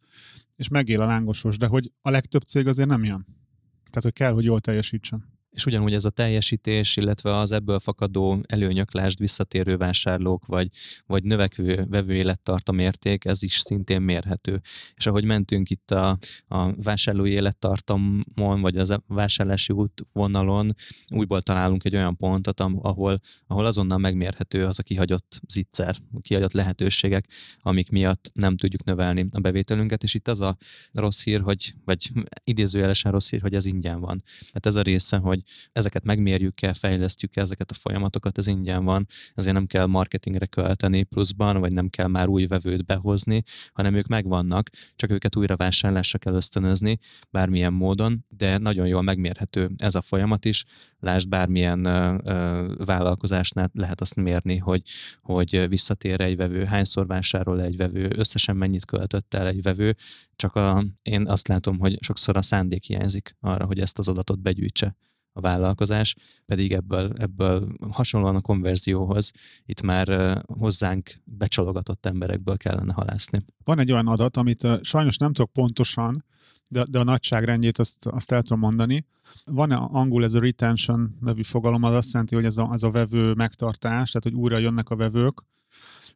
[SPEAKER 2] és megél a lángosos, de hogy a legtöbb cég azért nem ilyen. Tehát, hogy kell, hogy jól teljesítsen.
[SPEAKER 3] És ugyanúgy ez a teljesítés, illetve az ebből fakadó előnyök, lásd visszatérő vásárlók, vagy, vagy növekvő vevő élettartam érték, ez is szintén mérhető. És ahogy mentünk itt a, a vásárlói élettartamon, vagy az vásárlási útvonalon, újból találunk egy olyan pontot, ahol, ahol azonnal megmérhető az a kihagyott zicser, a kihagyott lehetőségek, amik miatt nem tudjuk növelni a bevételünket, és itt az a rossz hír, hogy, vagy idézőjelesen rossz hír, hogy ez ingyen van. Tehát ez a része, hogy hogy ezeket megmérjük kell, fejlesztjük ezeket a folyamatokat, ez ingyen van, ezért nem kell marketingre költeni pluszban, vagy nem kell már új vevőt behozni, hanem ők megvannak, csak őket újra vásárlásra kell ösztönözni bármilyen módon, de nagyon jól megmérhető ez a folyamat is. Lásd, bármilyen ö, ö, vállalkozásnál lehet azt mérni, hogy, hogy visszatér egy vevő, hányszor vásárol egy vevő, összesen mennyit költött el egy vevő, csak a, én azt látom, hogy sokszor a szándék hiányzik arra, hogy ezt az adatot begyűjtse a vállalkozás, pedig ebből, ebből hasonlóan a konverzióhoz itt már hozzánk becsalogatott emberekből kellene halászni.
[SPEAKER 2] Van egy olyan adat, amit sajnos nem tudok pontosan, de, de a nagyságrendjét azt, azt el tudom mondani. Van angol ez a retention nevű fogalom, az azt jelenti, hogy ez a, ez a vevő megtartás, tehát hogy újra jönnek a vevők,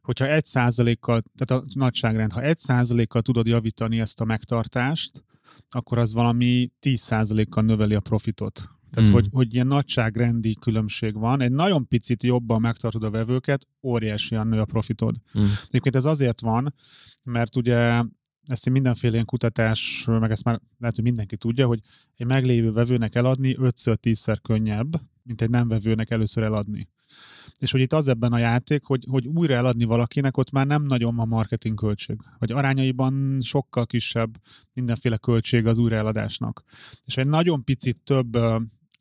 [SPEAKER 2] hogyha egy százalékkal, tehát a nagyságrend, ha egy százalékkal tudod javítani ezt a megtartást, akkor az valami 10 százalékkal növeli a profitot. Tehát, mm. hogy, hogy ilyen nagyságrendi különbség van. Egy nagyon picit jobban megtartod a vevőket, óriásian nő a profitod. Mm. Egyébként ez azért van, mert ugye ezt én mindenféle ilyen kutatás, meg ezt már lehet, hogy mindenki tudja, hogy egy meglévő vevőnek eladni 5-10-szer könnyebb, mint egy nem vevőnek először eladni. És hogy itt az ebben a játék, hogy, hogy újra eladni valakinek, ott már nem nagyon van marketing költség. Vagy arányaiban sokkal kisebb mindenféle költség az újraeladásnak. És egy nagyon picit több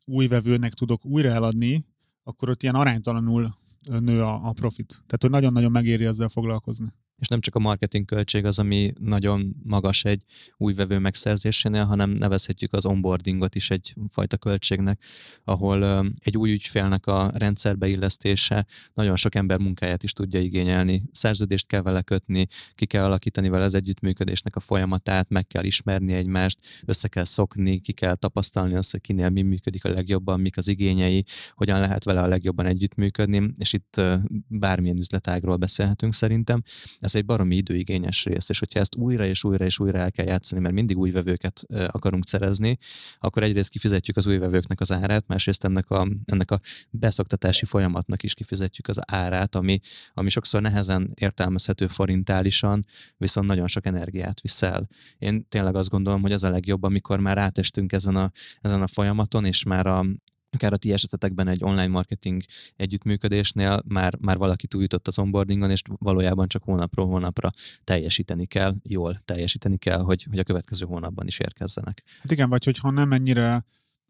[SPEAKER 2] új vevőnek tudok újra eladni, akkor ott ilyen aránytalanul nő a, a profit. Tehát, hogy nagyon-nagyon megéri ezzel foglalkozni
[SPEAKER 3] és nem csak a marketing költség az, ami nagyon magas egy új vevő megszerzésénél, hanem nevezhetjük az onboardingot is egy fajta költségnek, ahol egy új ügyfélnek a rendszerbe illesztése nagyon sok ember munkáját is tudja igényelni. Szerződést kell vele kötni, ki kell alakítani vele az együttműködésnek a folyamatát, meg kell ismerni egymást, össze kell szokni, ki kell tapasztalni azt, hogy kinél mi működik a legjobban, mik az igényei, hogyan lehet vele a legjobban együttműködni, és itt bármilyen üzletágról beszélhetünk szerintem ez egy baromi időigényes rész, és hogyha ezt újra és újra és újra el kell játszani, mert mindig új vevőket akarunk szerezni, akkor egyrészt kifizetjük az új vevőknek az árát, másrészt ennek a, ennek a beszoktatási folyamatnak is kifizetjük az árát, ami, ami sokszor nehezen értelmezhető forintálisan, viszont nagyon sok energiát viszel. Én tényleg azt gondolom, hogy az a legjobb, amikor már átestünk ezen a, ezen a folyamaton, és már a, akár a ti esetetekben egy online marketing együttműködésnél már, már valaki túljutott az onboardingon, és valójában csak hónapról hónapra teljesíteni kell, jól teljesíteni kell, hogy, hogy a következő hónapban is érkezzenek.
[SPEAKER 2] Hát igen, vagy hogyha nem ennyire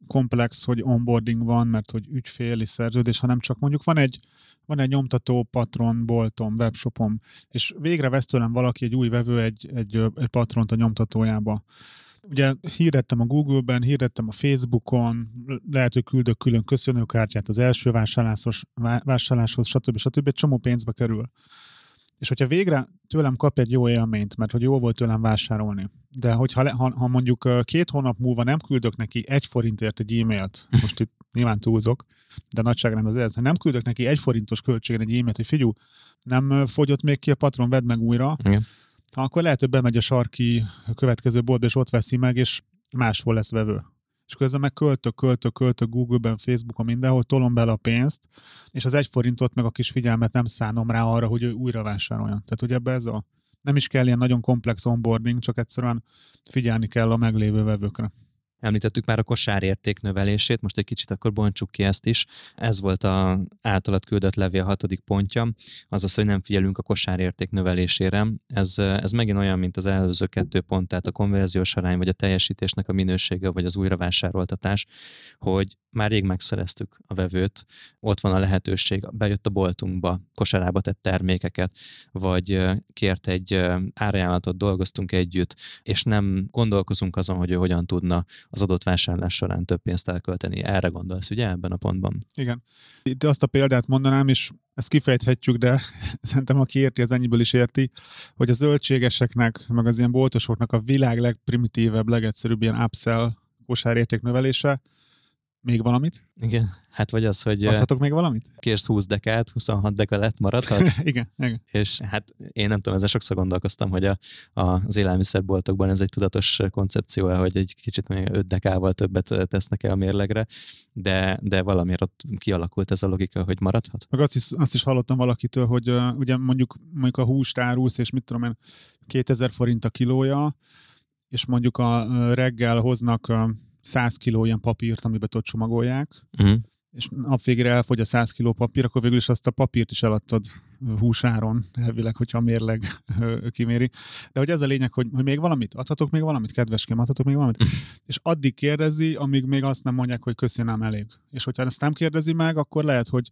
[SPEAKER 2] komplex, hogy onboarding van, mert hogy ügyféli szerződés, hanem csak mondjuk van egy, van egy nyomtató patron, boltom, webshopom, és végre vesz tőlem valaki, egy új vevő egy, egy, egy patront a nyomtatójába. Ugye hirdettem a Google-ben, hirdettem a Facebookon, lehet, hogy küldök külön köszönőkártyát az első vásárláshoz, vásárláshoz stb. stb. Egy csomó pénzbe kerül. És hogyha végre tőlem kap egy jó élményt, mert hogy jó volt tőlem vásárolni, de hogyha ha, ha mondjuk két hónap múlva nem küldök neki egy forintért egy e-mailt, [LAUGHS] most itt nyilván túlzok, de nagyságrend az ez, ha nem küldök neki egy forintos költségen egy e-mailt, hogy figyú, nem fogyott még ki a patron, vedd meg újra, Igen. Akkor lehet, hogy bemegy a sarki következő boltba, és ott veszi meg, és máshol lesz vevő és közben meg költök, költök, költök Google-ben, Facebookon, mindenhol tolom bele a pénzt, és az egy forintot meg a kis figyelmet nem szánom rá arra, hogy ő újra vásároljon. Tehát ugye ebbe ez a nem is kell ilyen nagyon komplex onboarding, csak egyszerűen figyelni kell a meglévő vevőkre.
[SPEAKER 3] Említettük már a kosárérték növelését, most egy kicsit akkor bontsuk ki ezt is. Ez volt a általad küldött levél hatodik pontja, azaz, hogy nem figyelünk a kosárérték növelésére. Ez, ez megint olyan, mint az előző kettő pont, tehát a konverziós arány, vagy a teljesítésnek a minősége, vagy az újravásároltatás, hogy már rég megszereztük a vevőt, ott van a lehetőség, bejött a boltunkba, kosarába tett termékeket, vagy kért egy árajánlatot, dolgoztunk együtt, és nem gondolkozunk azon, hogy ő hogyan tudna az adott vásárlás során több pénzt elkölteni. Erre gondolsz, ugye, ebben a pontban?
[SPEAKER 2] Igen. Itt azt a példát mondanám, és ezt kifejthetjük, de [LAUGHS] szerintem aki érti, az ennyiből is érti, hogy a zöldségeseknek, meg az ilyen boltosoknak a világ legprimitívebb, legegyszerűbb ilyen upsell kosárérték növelése, még valamit?
[SPEAKER 3] Igen, hát vagy az, hogy...
[SPEAKER 2] Adhatok még valamit?
[SPEAKER 3] Kérsz 20 dekát, 26 deka lett, maradhat? [LAUGHS]
[SPEAKER 2] igen, igen.
[SPEAKER 3] És hát én nem tudom, ezzel sokszor gondolkoztam, hogy a, a, az élelmiszerboltokban ez egy tudatos koncepció, hogy egy kicsit még 5 dekával többet tesznek el a mérlegre, de, de valamiért ott kialakult ez a logika, hogy maradhat.
[SPEAKER 2] Meg azt is, azt is hallottam valakitől, hogy uh, ugye mondjuk, mondjuk a húst árulsz, és mit tudom én, 2000 forint a kilója, és mondjuk a reggel hoznak 100 kiló ilyen papírt, amiben ott csomagolják, uh-huh. és napvégére elfogy a 100 kiló papír, akkor végül is azt a papírt is eladtad húsáron, elvileg, hogyha a mérleg kiméri. De hogy ez a lényeg, hogy, hogy még valamit, adhatok még valamit, kedveském, adhatok még valamit? és addig kérdezi, amíg még azt nem mondják, hogy köszönöm elég. És hogyha ezt nem kérdezi meg, akkor lehet, hogy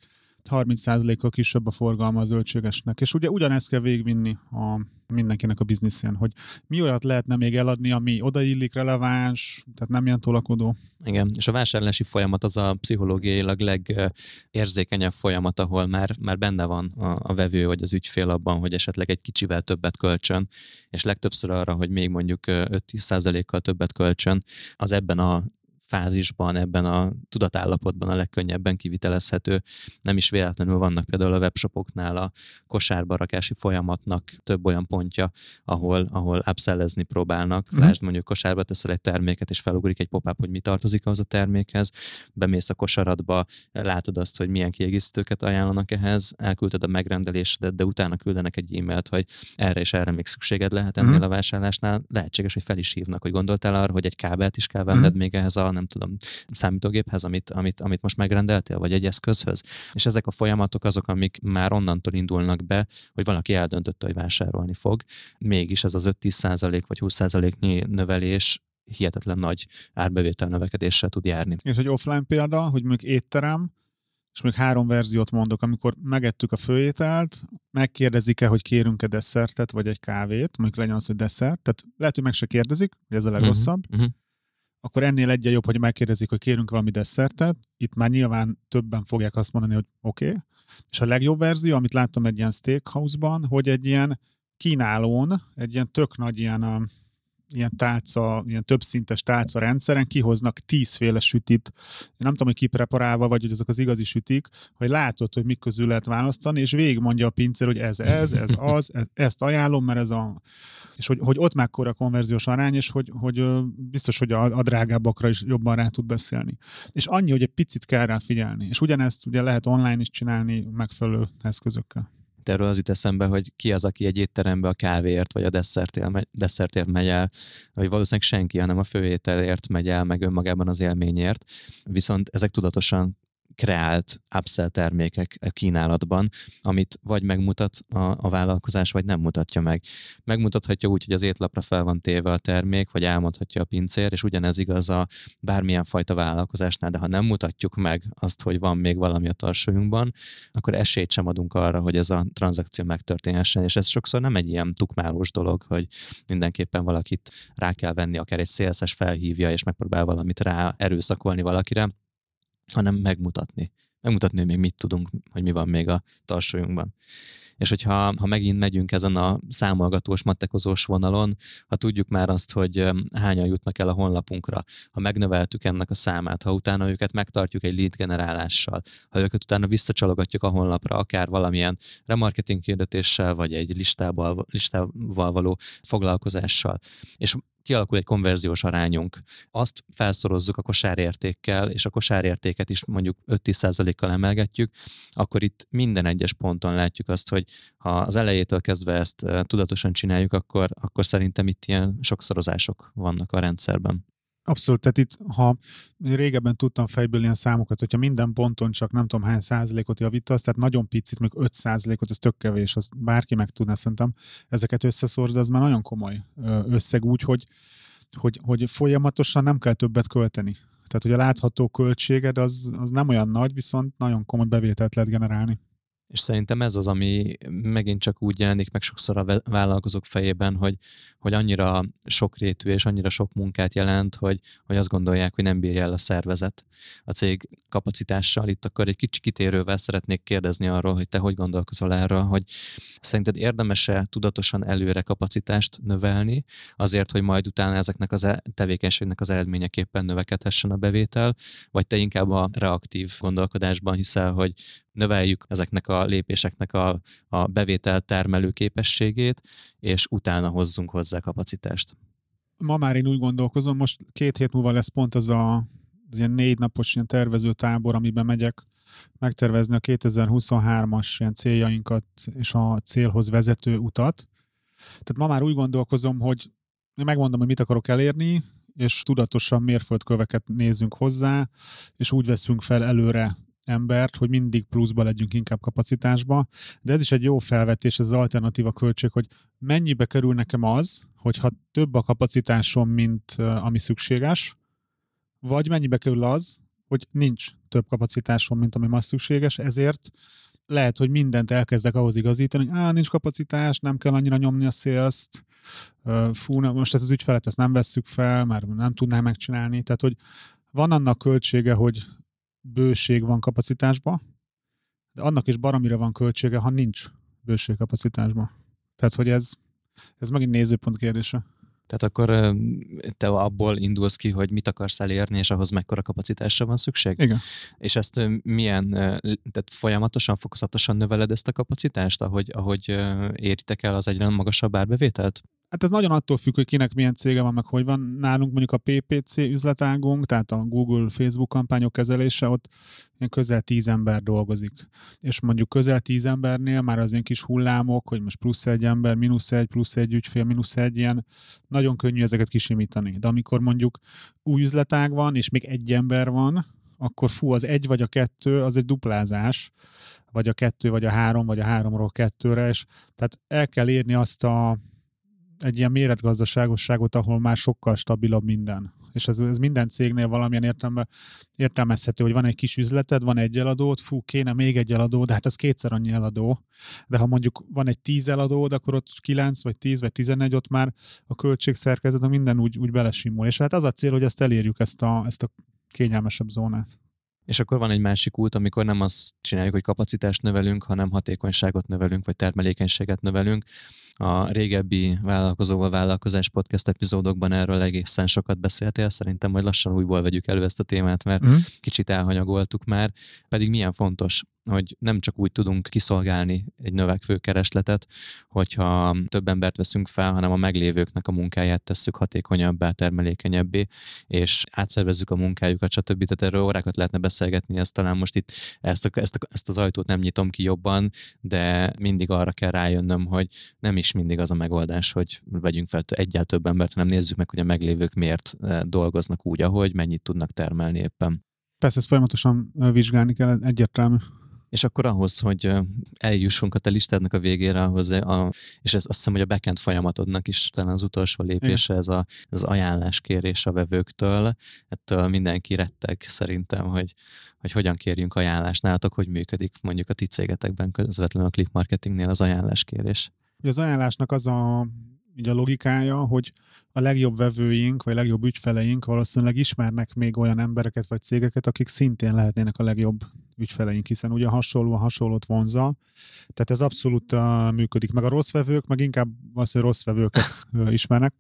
[SPEAKER 2] 30%-kal kisebb a forgalma a zöldségesnek. És ugye ugyanezt kell végvinni a mindenkinek a bizniszén, hogy mi olyat lehetne még eladni, ami odaillik, releváns, tehát nem ilyen tolakodó.
[SPEAKER 3] Igen, és a vásárlási folyamat az a pszichológiailag legérzékenyebb folyamat, ahol már, már benne van a, a vevő vagy az ügyfél abban, hogy esetleg egy kicsivel többet kölcsön, és legtöbbször arra, hogy még mondjuk 5-10%-kal többet kölcsön, az ebben a fázisban, ebben a tudatállapotban a legkönnyebben kivitelezhető. Nem is véletlenül vannak például a webshopoknál a kosárbarakási folyamatnak több olyan pontja, ahol, ahol upsellezni próbálnak. Mm. Lásd mondjuk kosárba teszel egy terméket, és felugrik egy pop hogy mi tartozik az a termékhez, bemész a kosaradba, látod azt, hogy milyen kiegészítőket ajánlanak ehhez, elküldted a megrendelésedet, de utána küldenek egy e-mailt, hogy erre és erre még szükséged lehet ennél mm. a vásárlásnál. Lehetséges, hogy fel is hívnak, hogy gondoltál arra, hogy egy kábelt is kell venned mm. még ehhez a nem tudom, számítógéphez, amit, amit, amit most megrendeltél, vagy egy eszközhöz. És ezek a folyamatok azok, amik már onnantól indulnak be, hogy valaki eldöntötte, hogy vásárolni fog. Mégis ez az 5-10 százalék vagy 20 százaléknyi növelés hihetetlen nagy árbevétel növekedéssel tud járni.
[SPEAKER 2] És egy offline példa, hogy mondjuk étterem, és még három verziót mondok, amikor megettük a főételt, megkérdezik-e, hogy kérünk-e desszertet, vagy egy kávét, mondjuk legyen az, hogy desszert, tehát lehet, hogy meg se kérdezik, hogy ez a legrosszabb, uh-huh, uh-huh akkor ennél egyen jobb, hogy megkérdezik, hogy kérünk valami desszertet. Itt már nyilván többen fogják azt mondani, hogy oké. Okay. És a legjobb verzió, amit láttam egy ilyen steakhouse-ban, hogy egy ilyen kínálón, egy ilyen tök nagy ilyen ilyen tálca, ilyen többszintes tálca rendszeren kihoznak tízféle sütit. Én nem tudom, hogy kipreparálva vagy, hogy ezek az igazi sütik, hogy látod, hogy mik közül lehet választani, és végig mondja a pincér, hogy ez, ez, ez [LAUGHS] az, ez, ezt ajánlom, mert ez a... És hogy, hogy ott mekkora konverziós arány, és hogy, hogy biztos, hogy a, a drágábbakra is jobban rá tud beszélni. És annyi, hogy egy picit kell rá figyelni. És ugyanezt ugye lehet online is csinálni megfelelő eszközökkel
[SPEAKER 3] erről az jut eszembe, hogy ki az, aki egy étterembe a kávéért vagy a desszertért, desszertért megy el, vagy valószínűleg senki, hanem a főételért megy el, meg önmagában az élményért. Viszont ezek tudatosan kreált upsell termékek kínálatban, amit vagy megmutat a, a vállalkozás, vagy nem mutatja meg. Megmutathatja úgy, hogy az étlapra fel van téve a termék, vagy elmondhatja a pincér, és ugyanez igaz a bármilyen fajta vállalkozásnál, de ha nem mutatjuk meg azt, hogy van még valami a tarsolyunkban, akkor esélyt sem adunk arra, hogy ez a tranzakció megtörténhessen, és ez sokszor nem egy ilyen tukmálós dolog, hogy mindenképpen valakit rá kell venni, akár egy szélszes felhívja, és megpróbál valamit rá erőszakolni valakire, hanem megmutatni. Megmutatni, hogy még mit tudunk, hogy mi van még a tarsolyunkban. És hogyha ha megint megyünk ezen a számolgatós, matekozós vonalon, ha tudjuk már azt, hogy hányan jutnak el a honlapunkra, ha megnöveltük ennek a számát, ha utána őket megtartjuk egy lead generálással, ha őket utána visszacsalogatjuk a honlapra, akár valamilyen remarketing hirdetéssel, vagy egy listával, listával való foglalkozással, és kialakul egy konverziós arányunk. Azt felszorozzuk a kosárértékkel, és a kosárértéket is mondjuk 5-10%-kal emelgetjük, akkor itt minden egyes ponton látjuk azt, hogy ha az elejétől kezdve ezt tudatosan csináljuk, akkor, akkor szerintem itt ilyen sokszorozások vannak a rendszerben.
[SPEAKER 2] Abszolút, tehát itt, ha régebben tudtam fejből ilyen számokat, hogyha minden ponton csak nem tudom hány százalékot javítasz, tehát nagyon picit, még 5 százalékot, ez tök kevés, az bárki meg tudná szerintem ezeket összeszórni, az már nagyon komoly összeg úgy, hogy, hogy, hogy folyamatosan nem kell többet költeni. Tehát, hogy a látható költséged az, az nem olyan nagy, viszont nagyon komoly bevételt lehet generálni.
[SPEAKER 3] És szerintem ez az, ami megint csak úgy jelenik meg sokszor a vállalkozók fejében, hogy, hogy annyira sokrétű és annyira sok munkát jelent, hogy, hogy azt gondolják, hogy nem bírja el a szervezet a cég kapacitással. Itt akkor egy kicsi kitérővel szeretnék kérdezni arról, hogy te hogy gondolkozol erről, hogy szerinted érdemes-e tudatosan előre kapacitást növelni, azért, hogy majd utána ezeknek az e-, tevékenységnek az eredményeképpen növekedhessen a bevétel, vagy te inkább a reaktív gondolkodásban hiszel, hogy növeljük ezeknek a lépéseknek a, a bevétel termelő képességét, és utána hozzunk hozzá kapacitást.
[SPEAKER 2] Ma már én úgy gondolkozom, most két hét múlva lesz pont az a az ilyen négy napos ilyen tervező tábor, amiben megyek megtervezni a 2023-as ilyen céljainkat és a célhoz vezető utat. Tehát ma már úgy gondolkozom, hogy megmondom, hogy mit akarok elérni, és tudatosan mérföldköveket nézzünk hozzá, és úgy veszünk fel előre embert, hogy mindig pluszba legyünk inkább kapacitásba, de ez is egy jó felvetés, ez az alternatíva költség, hogy mennyibe kerül nekem az, hogyha több a kapacitásom, mint ami szükséges, vagy mennyibe kerül az, hogy nincs több kapacitásom, mint ami ma szükséges, ezért lehet, hogy mindent elkezdek ahhoz igazítani, hogy á, nincs kapacitás, nem kell annyira nyomni a szélzt, fú, most ezt az ügyfelet ezt nem vesszük fel, már nem tudnám megcsinálni, tehát hogy van annak költsége, hogy bőség van kapacitásba, de annak is baromira van költsége, ha nincs bőség kapacitásba. Tehát, hogy ez, ez megint nézőpont kérdése.
[SPEAKER 3] Tehát akkor te abból indulsz ki, hogy mit akarsz elérni, és ahhoz mekkora kapacitásra van szükség?
[SPEAKER 2] Igen.
[SPEAKER 3] És ezt milyen, tehát folyamatosan, fokozatosan növeled ezt a kapacitást, ahogy, ahogy éritek el az egyre magasabb árbevételt?
[SPEAKER 2] Hát ez nagyon attól függ, hogy kinek milyen cége van, meg hogy van. Nálunk mondjuk a PPC üzletágunk, tehát a Google, Facebook kampányok kezelése, ott közel tíz ember dolgozik. És mondjuk közel tíz embernél már az ilyen kis hullámok, hogy most plusz egy ember, mínusz egy, plusz egy ügyfél, mínusz egy ilyen, nagyon könnyű ezeket kisimítani. De amikor mondjuk új üzletág van, és még egy ember van, akkor fú, az egy vagy a kettő, az egy duplázás, vagy a kettő, vagy a három, vagy a háromról kettőre, és tehát el kell érni azt a egy ilyen méretgazdaságosságot, ahol már sokkal stabilabb minden. És ez, ez minden cégnél valamilyen értelme, értelmezhető, hogy van egy kis üzleted, van egy eladód, fú, kéne még egy eladó, de hát ez kétszer annyi eladó. De ha mondjuk van egy tíz eladód, akkor ott kilenc, vagy tíz, vagy tizenegy, ott már a költségszerkezet, minden úgy, úgy belesimul. És hát az a cél, hogy ezt elérjük, ezt a, ezt a kényelmesebb zónát.
[SPEAKER 3] És akkor van egy másik út, amikor nem azt csináljuk, hogy kapacitást növelünk, hanem hatékonyságot növelünk, vagy termelékenységet növelünk. A régebbi vállalkozóval vállalkozás podcast epizódokban erről egészen sokat beszéltél, szerintem majd lassan újból vegyük elő ezt a témát, mert uh-huh. kicsit elhanyagoltuk már, pedig milyen fontos hogy nem csak úgy tudunk kiszolgálni egy növekvő keresletet, hogyha több embert veszünk fel, hanem a meglévőknek a munkáját tesszük hatékonyabbá, termelékenyebbé, és átszervezzük a munkájukat, stb. Tehát erről órákat lehetne beszélgetni, ezt talán most itt ezt, a, ezt, a, ezt az ajtót nem nyitom ki jobban, de mindig arra kell rájönnöm, hogy nem is mindig az a megoldás, hogy vegyünk fel egyáltalán több embert, hanem nézzük meg, hogy a meglévők miért eh, dolgoznak úgy, ahogy mennyit tudnak termelni éppen.
[SPEAKER 2] Persze ezt folyamatosan vizsgálni kell, egyértelmű.
[SPEAKER 3] És akkor ahhoz, hogy eljussunk a te listádnak a végére, ahhoz a, és ez azt hiszem, hogy a backend folyamatodnak is talán az utolsó lépése, ez a, az ajánláskérés a vevőktől. Ettől mindenki retteg szerintem, hogy, hogy hogyan kérjünk ajánlást nálatok, hogy működik mondjuk a ti cégetekben közvetlenül a click marketingnél az ajánláskérés.
[SPEAKER 2] Az ajánlásnak az a a logikája, hogy a legjobb vevőink, vagy a legjobb ügyfeleink valószínűleg ismernek még olyan embereket vagy cégeket, akik szintén lehetnének a legjobb ügyfeleink, hiszen ugye hasonló a hasonlót vonza. Tehát ez abszolút uh, működik. Meg a rossz vevők, meg inkább az, hogy rossz vevőket uh, ismernek.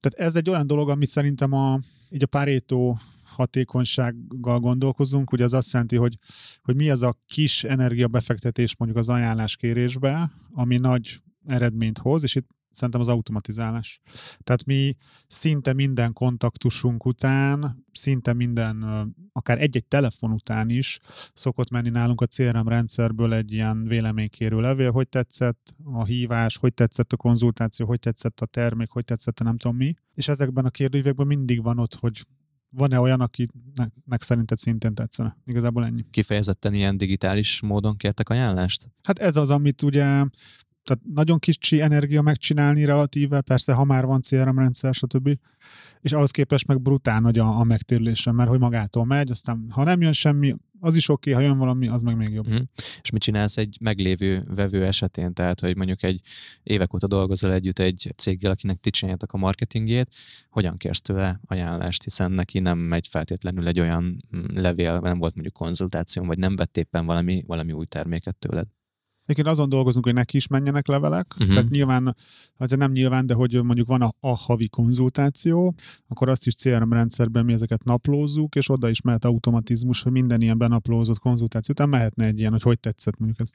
[SPEAKER 2] Tehát ez egy olyan dolog, amit szerintem a, így a Pareto hatékonysággal gondolkozunk, ugye az azt jelenti, hogy, hogy mi az a kis energiabefektetés mondjuk az ajánláskérésbe, ami nagy eredményt hoz, és itt szerintem az automatizálás. Tehát mi szinte minden kontaktusunk után, szinte minden, akár egy-egy telefon után is szokott menni nálunk a CRM rendszerből egy ilyen véleménykérő levél, hogy tetszett a hívás, hogy tetszett a konzultáció, hogy tetszett a termék, hogy tetszett a nem tudom mi. És ezekben a kérdőívekben mindig van ott, hogy van-e olyan, akinek szerinted szintén tetszene? Igazából ennyi.
[SPEAKER 3] Kifejezetten ilyen digitális módon kértek ajánlást?
[SPEAKER 2] Hát ez az, amit ugye tehát nagyon kicsi energia megcsinálni relatíve, persze, ha már van CRM rendszer, stb. És ahhoz képest meg brutál nagy a, a megtérülése, mert hogy magától megy, aztán ha nem jön semmi, az is oké, okay, ha jön valami, az meg még jobb. Mm.
[SPEAKER 3] És mit csinálsz egy meglévő vevő esetén? Tehát, hogy mondjuk egy évek óta dolgozol együtt egy céggel, akinek ti csináljátok a marketingjét, hogyan kérsz tőle ajánlást, hiszen neki nem megy feltétlenül egy olyan mm, levél, nem volt mondjuk konzultáció, vagy nem vett éppen valami, valami új terméket tőled.
[SPEAKER 2] Egyébként azon dolgozunk, hogy neki is menjenek levelek. Uh-huh. Tehát nyilván, hát nem nyilván, de hogy mondjuk van a, a havi konzultáció, akkor azt is CRM rendszerben mi ezeket naplózzuk, és oda is mehet automatizmus, hogy minden ilyen benaplózott konzultáció után mehetne egy ilyen, hogy hogy tetszett mondjuk ez.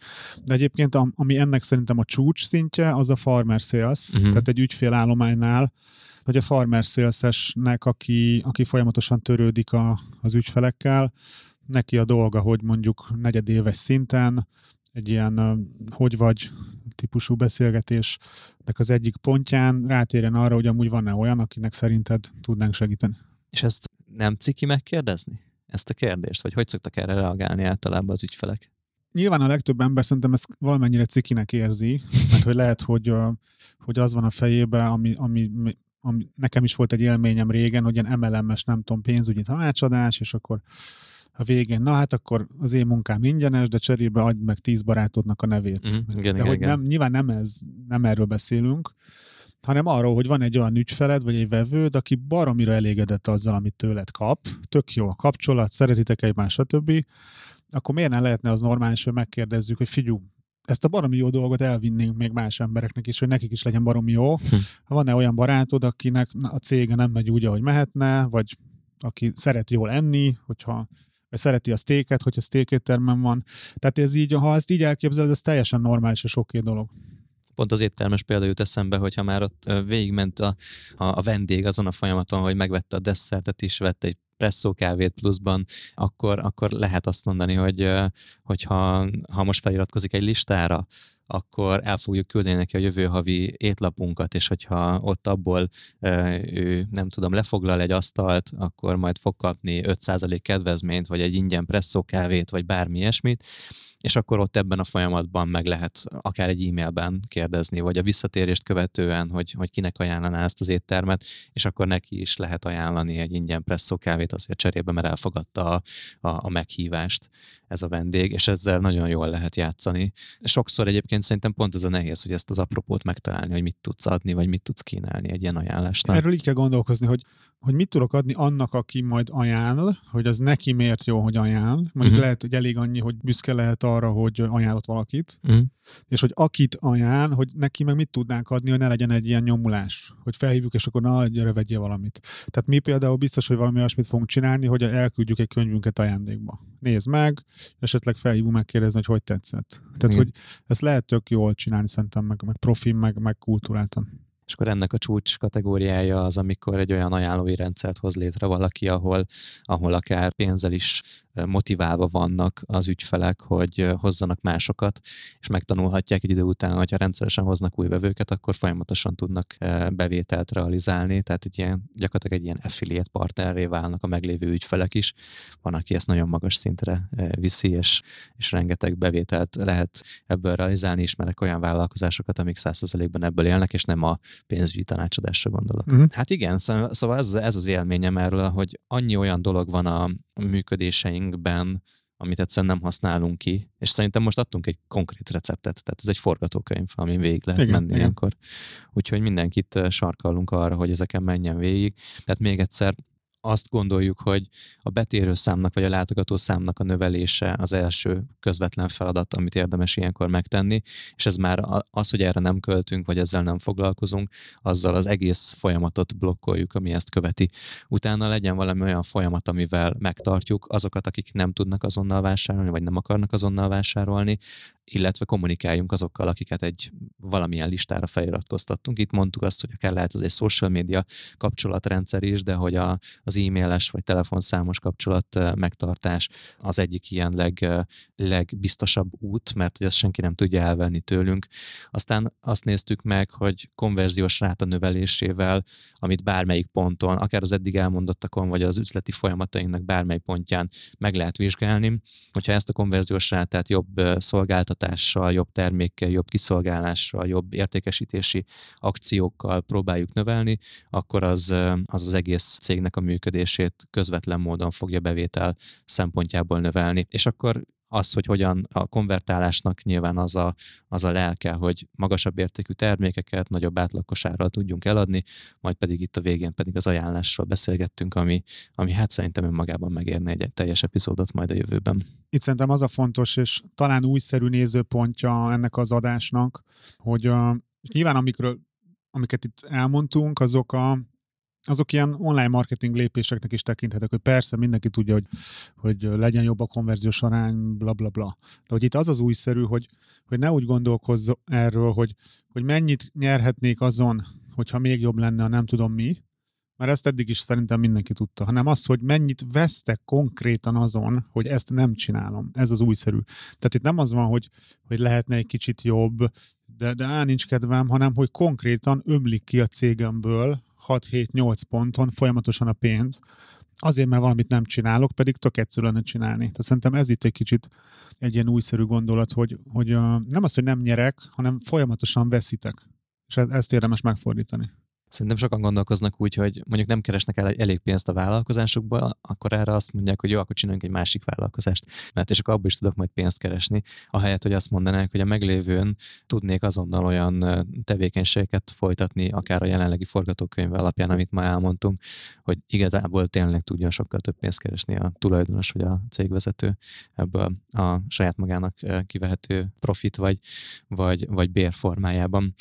[SPEAKER 2] De egyébként ami ennek szerintem a csúcs szintje, az a farmer sales, uh-huh. tehát egy ügyfélállománynál, hogy a farmer sales-esnek, aki, aki folyamatosan törődik a, az ügyfelekkel, neki a dolga, hogy mondjuk negyedéves szinten egy ilyen hogy vagy típusú beszélgetésnek az egyik pontján rátérjen arra, hogy amúgy van-e olyan, akinek szerinted tudnánk segíteni.
[SPEAKER 3] És ezt nem ciki megkérdezni? Ezt a kérdést? Vagy hogy szoktak erre reagálni általában az ügyfelek?
[SPEAKER 2] Nyilván a legtöbb ember szerintem ezt valamennyire cikinek érzi, mert hogy lehet, hogy, hogy az van a fejében, ami, ami, ami nekem is volt egy élményem régen, hogy ilyen MLM-es, nem tudom, pénzügyi tanácsadás, és akkor a végén, na hát akkor az én munkám ingyenes, de cserébe adj meg tíz barátodnak a nevét. Mm, igen, de igen, hogy igen. Nem, nyilván nem, ez, nem erről beszélünk, hanem arról, hogy van egy olyan ügyfeled, vagy egy vevőd, aki baromira elégedett azzal, amit tőled kap, tök jó a kapcsolat, szeretitek egymást, stb., akkor miért nem lehetne az normális, hogy megkérdezzük, hogy figyú, ezt a baromi jó dolgot elvinnénk még más embereknek is, hogy nekik is legyen baromi jó. Hm. Van-e olyan barátod, akinek a cége nem megy úgy, ahogy mehetne, vagy aki szeret jól enni, hogyha vagy szereti a sztéket, hogyha sztékéttermen van. Tehát ez így, ha ezt így elképzeled, ez teljesen normális és oké dolog.
[SPEAKER 3] Pont az éttermes példa jut eszembe, hogyha már ott végigment a, a, a vendég azon a folyamaton, hogy megvette a desszertet is, vett egy presszó kávét pluszban, akkor, akkor lehet azt mondani, hogy hogyha ha most feliratkozik egy listára, akkor el fogjuk küldeni neki a jövő havi étlapunkat, és hogyha ott abból ő, nem tudom, lefoglal egy asztalt, akkor majd fog kapni 5% kedvezményt, vagy egy ingyen presszó kávét, vagy bármi ilyesmit, és akkor ott ebben a folyamatban meg lehet akár egy e-mailben kérdezni, vagy a visszatérést követően, hogy, hogy kinek ajánlaná ezt az éttermet, és akkor neki is lehet ajánlani egy ingyen presszó kávét azért cserébe, mert elfogadta a, a, a meghívást ez a vendég, és ezzel nagyon jól lehet játszani. Sokszor egyébként szerintem pont ez a nehéz, hogy ezt az apropót megtalálni, hogy mit tudsz adni, vagy mit tudsz kínálni egy ilyen ajánlásnak.
[SPEAKER 2] Erről így kell gondolkozni, hogy hogy mit tudok adni annak, aki majd ajánl, hogy az neki miért jó, hogy ajánl. Mondjuk uh-huh. lehet, hogy elég annyi, hogy büszke lehet arra, hogy ajánlott valakit, uh-huh. és hogy akit ajánl, hogy neki meg mit tudnánk adni, hogy ne legyen egy ilyen nyomulás, hogy felhívjuk, és akkor na, gyere, vegyél valamit. Tehát mi például biztos, hogy valami olyasmit fogunk csinálni, hogy elküldjük egy könyvünket ajándékba. Nézd meg, esetleg felhívunk megkérdezni, hogy hogy tetszett. Tehát, Igen. hogy ezt lehet tök jól csinálni szerintem, meg, meg profi, meg, meg kultúráltan.
[SPEAKER 3] És akkor ennek a csúcs kategóriája az, amikor egy olyan ajánlói rendszert hoz létre valaki, ahol, ahol akár pénzzel is motiválva vannak az ügyfelek, hogy hozzanak másokat, és megtanulhatják egy idő után, hogyha rendszeresen hoznak új vevőket, akkor folyamatosan tudnak bevételt realizálni, tehát egy ilyen, gyakorlatilag egy ilyen affiliate partnerré válnak a meglévő ügyfelek is. Van, aki ezt nagyon magas szintre viszi, és, és rengeteg bevételt lehet ebből realizálni, ismerek olyan vállalkozásokat, amik 100%-ban ebből élnek, és nem a pénzügyi tanácsadásra gondolok. Uh-huh. Hát igen, szóval ez, ez az élményem erről, hogy annyi olyan dolog van a működéseinkben, amit egyszerűen nem használunk ki, és szerintem most adtunk egy konkrét receptet, tehát ez egy forgatókönyv, amin végig lehet igen, menni igen. ilyenkor. Úgyhogy mindenkit sarkallunk arra, hogy ezeken menjen végig. Tehát még egyszer, azt gondoljuk, hogy a betérő számnak vagy a látogató számnak a növelése az első közvetlen feladat, amit érdemes ilyenkor megtenni, és ez már az, hogy erre nem költünk, vagy ezzel nem foglalkozunk, azzal az egész folyamatot blokkoljuk, ami ezt követi. Utána legyen valami olyan folyamat, amivel megtartjuk azokat, akik nem tudnak azonnal vásárolni, vagy nem akarnak azonnal vásárolni, illetve kommunikáljunk azokkal, akiket egy valamilyen listára feliratkoztattunk. Itt mondtuk azt, hogy akár lehet ez egy social media kapcsolatrendszer is, de hogy a, az e-mailes vagy telefonszámos kapcsolat megtartás az egyik ilyen leg, legbiztosabb út, mert hogy ezt senki nem tudja elvenni tőlünk. Aztán azt néztük meg, hogy konverziós ráta növelésével, amit bármelyik ponton, akár az eddig elmondottakon, vagy az üzleti folyamatainknak bármely pontján meg lehet vizsgálni, hogyha ezt a konverziós rátát jobb szolgáltat szolgáltatással, jobb termékkel, jobb kiszolgálással, jobb értékesítési akciókkal próbáljuk növelni, akkor az az, az egész cégnek a működését közvetlen módon fogja bevétel szempontjából növelni. És akkor az, hogy hogyan a konvertálásnak nyilván az a, az a lelke, hogy magasabb értékű termékeket nagyobb átlagosárral tudjunk eladni, majd pedig itt a végén pedig az ajánlásról beszélgettünk, ami, ami hát szerintem önmagában megérne egy teljes epizódot majd a jövőben.
[SPEAKER 2] Itt szerintem az a fontos, és talán újszerű nézőpontja ennek az adásnak, hogy a, nyilván amikről, amiket itt elmondtunk, azok a azok ilyen online marketing lépéseknek is tekinthetek, hogy persze mindenki tudja, hogy, hogy legyen jobb a konverziós arány, bla bla bla. De hogy itt az az újszerű, hogy, hogy ne úgy gondolkozz erről, hogy, hogy mennyit nyerhetnék azon, hogyha még jobb lenne a nem tudom mi, mert ezt eddig is szerintem mindenki tudta, hanem az, hogy mennyit vesztek konkrétan azon, hogy ezt nem csinálom. Ez az újszerű. Tehát itt nem az van, hogy, hogy lehetne egy kicsit jobb, de, de á, nincs kedvem, hanem hogy konkrétan ömlik ki a cégemből 6-7-8 ponton folyamatosan a pénz, azért, mert valamit nem csinálok, pedig tök egyszerű lenne csinálni. Tehát szerintem ez itt egy kicsit egy ilyen újszerű gondolat, hogy, hogy nem az, hogy nem nyerek, hanem folyamatosan veszitek. És ezt érdemes megfordítani.
[SPEAKER 3] Szerintem sokan gondolkoznak úgy, hogy mondjuk nem keresnek el elég pénzt a vállalkozásukba, akkor erre azt mondják, hogy jó, akkor csináljunk egy másik vállalkozást, mert és akkor abból is tudok majd pénzt keresni, ahelyett, hogy azt mondanák, hogy a meglévőn tudnék azonnal olyan tevékenységeket folytatni, akár a jelenlegi forgatókönyv alapján, amit ma elmondtunk, hogy igazából tényleg tudjon sokkal több pénzt keresni a tulajdonos vagy a cégvezető ebből a saját magának kivehető profit vagy, vagy, vagy bér formájában.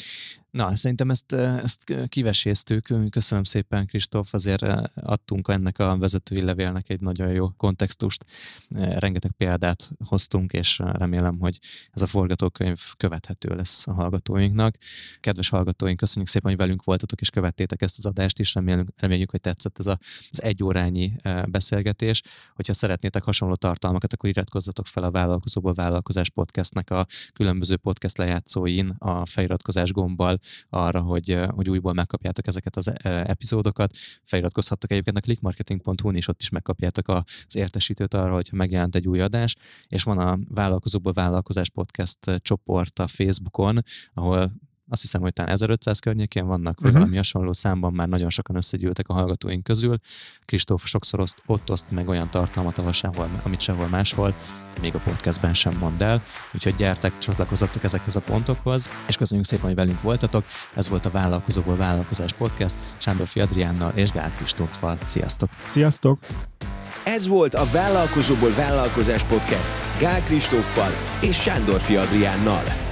[SPEAKER 3] Na, szerintem ezt, ezt kiveséztük. Köszönöm szépen, Kristóf, azért adtunk ennek a vezetői levélnek egy nagyon jó kontextust. Rengeteg példát hoztunk, és remélem, hogy ez a forgatókönyv követhető lesz a hallgatóinknak. Kedves hallgatóink, köszönjük szépen, hogy velünk voltatok, és követtétek ezt az adást is. Reméljük, reméljük hogy tetszett ez a, az egy órányi beszélgetés. Hogyha szeretnétek hasonló tartalmakat, akkor iratkozzatok fel a Vállalkozóból Vállalkozás podcastnek a különböző podcast lejátszóin a feliratkozás gombbal arra, hogy, hogy újból megkapjátok ezeket az epizódokat. Feliratkozhattok egyébként a clickmarketing.hu-n, és ott is megkapjátok az értesítőt arra, hogyha megjelent egy új adás, és van a Vállalkozóból Vállalkozás Podcast csoport a Facebookon, ahol azt hiszem, hogy talán 1500 környékén vannak, vagy uh-huh. valami hasonló számban már nagyon sokan összegyűltek a hallgatóink közül. Kristóf sokszor oszt, ott oszt meg olyan tartalmat, ahol sehol, amit sehol máshol, még a podcastben sem mond el. Úgyhogy gyertek, csatlakozzatok ezekhez a pontokhoz, és köszönjük szépen, hogy velünk voltatok. Ez volt a Vállalkozóból Vállalkozás Podcast, Sándor Fiadriánnal és Gál Kristóffal. Sziasztok!
[SPEAKER 2] Sziasztok!
[SPEAKER 1] Ez volt a Vállalkozóból Vállalkozás Podcast Gál Kristóffal és Sándor Fiadriánnal.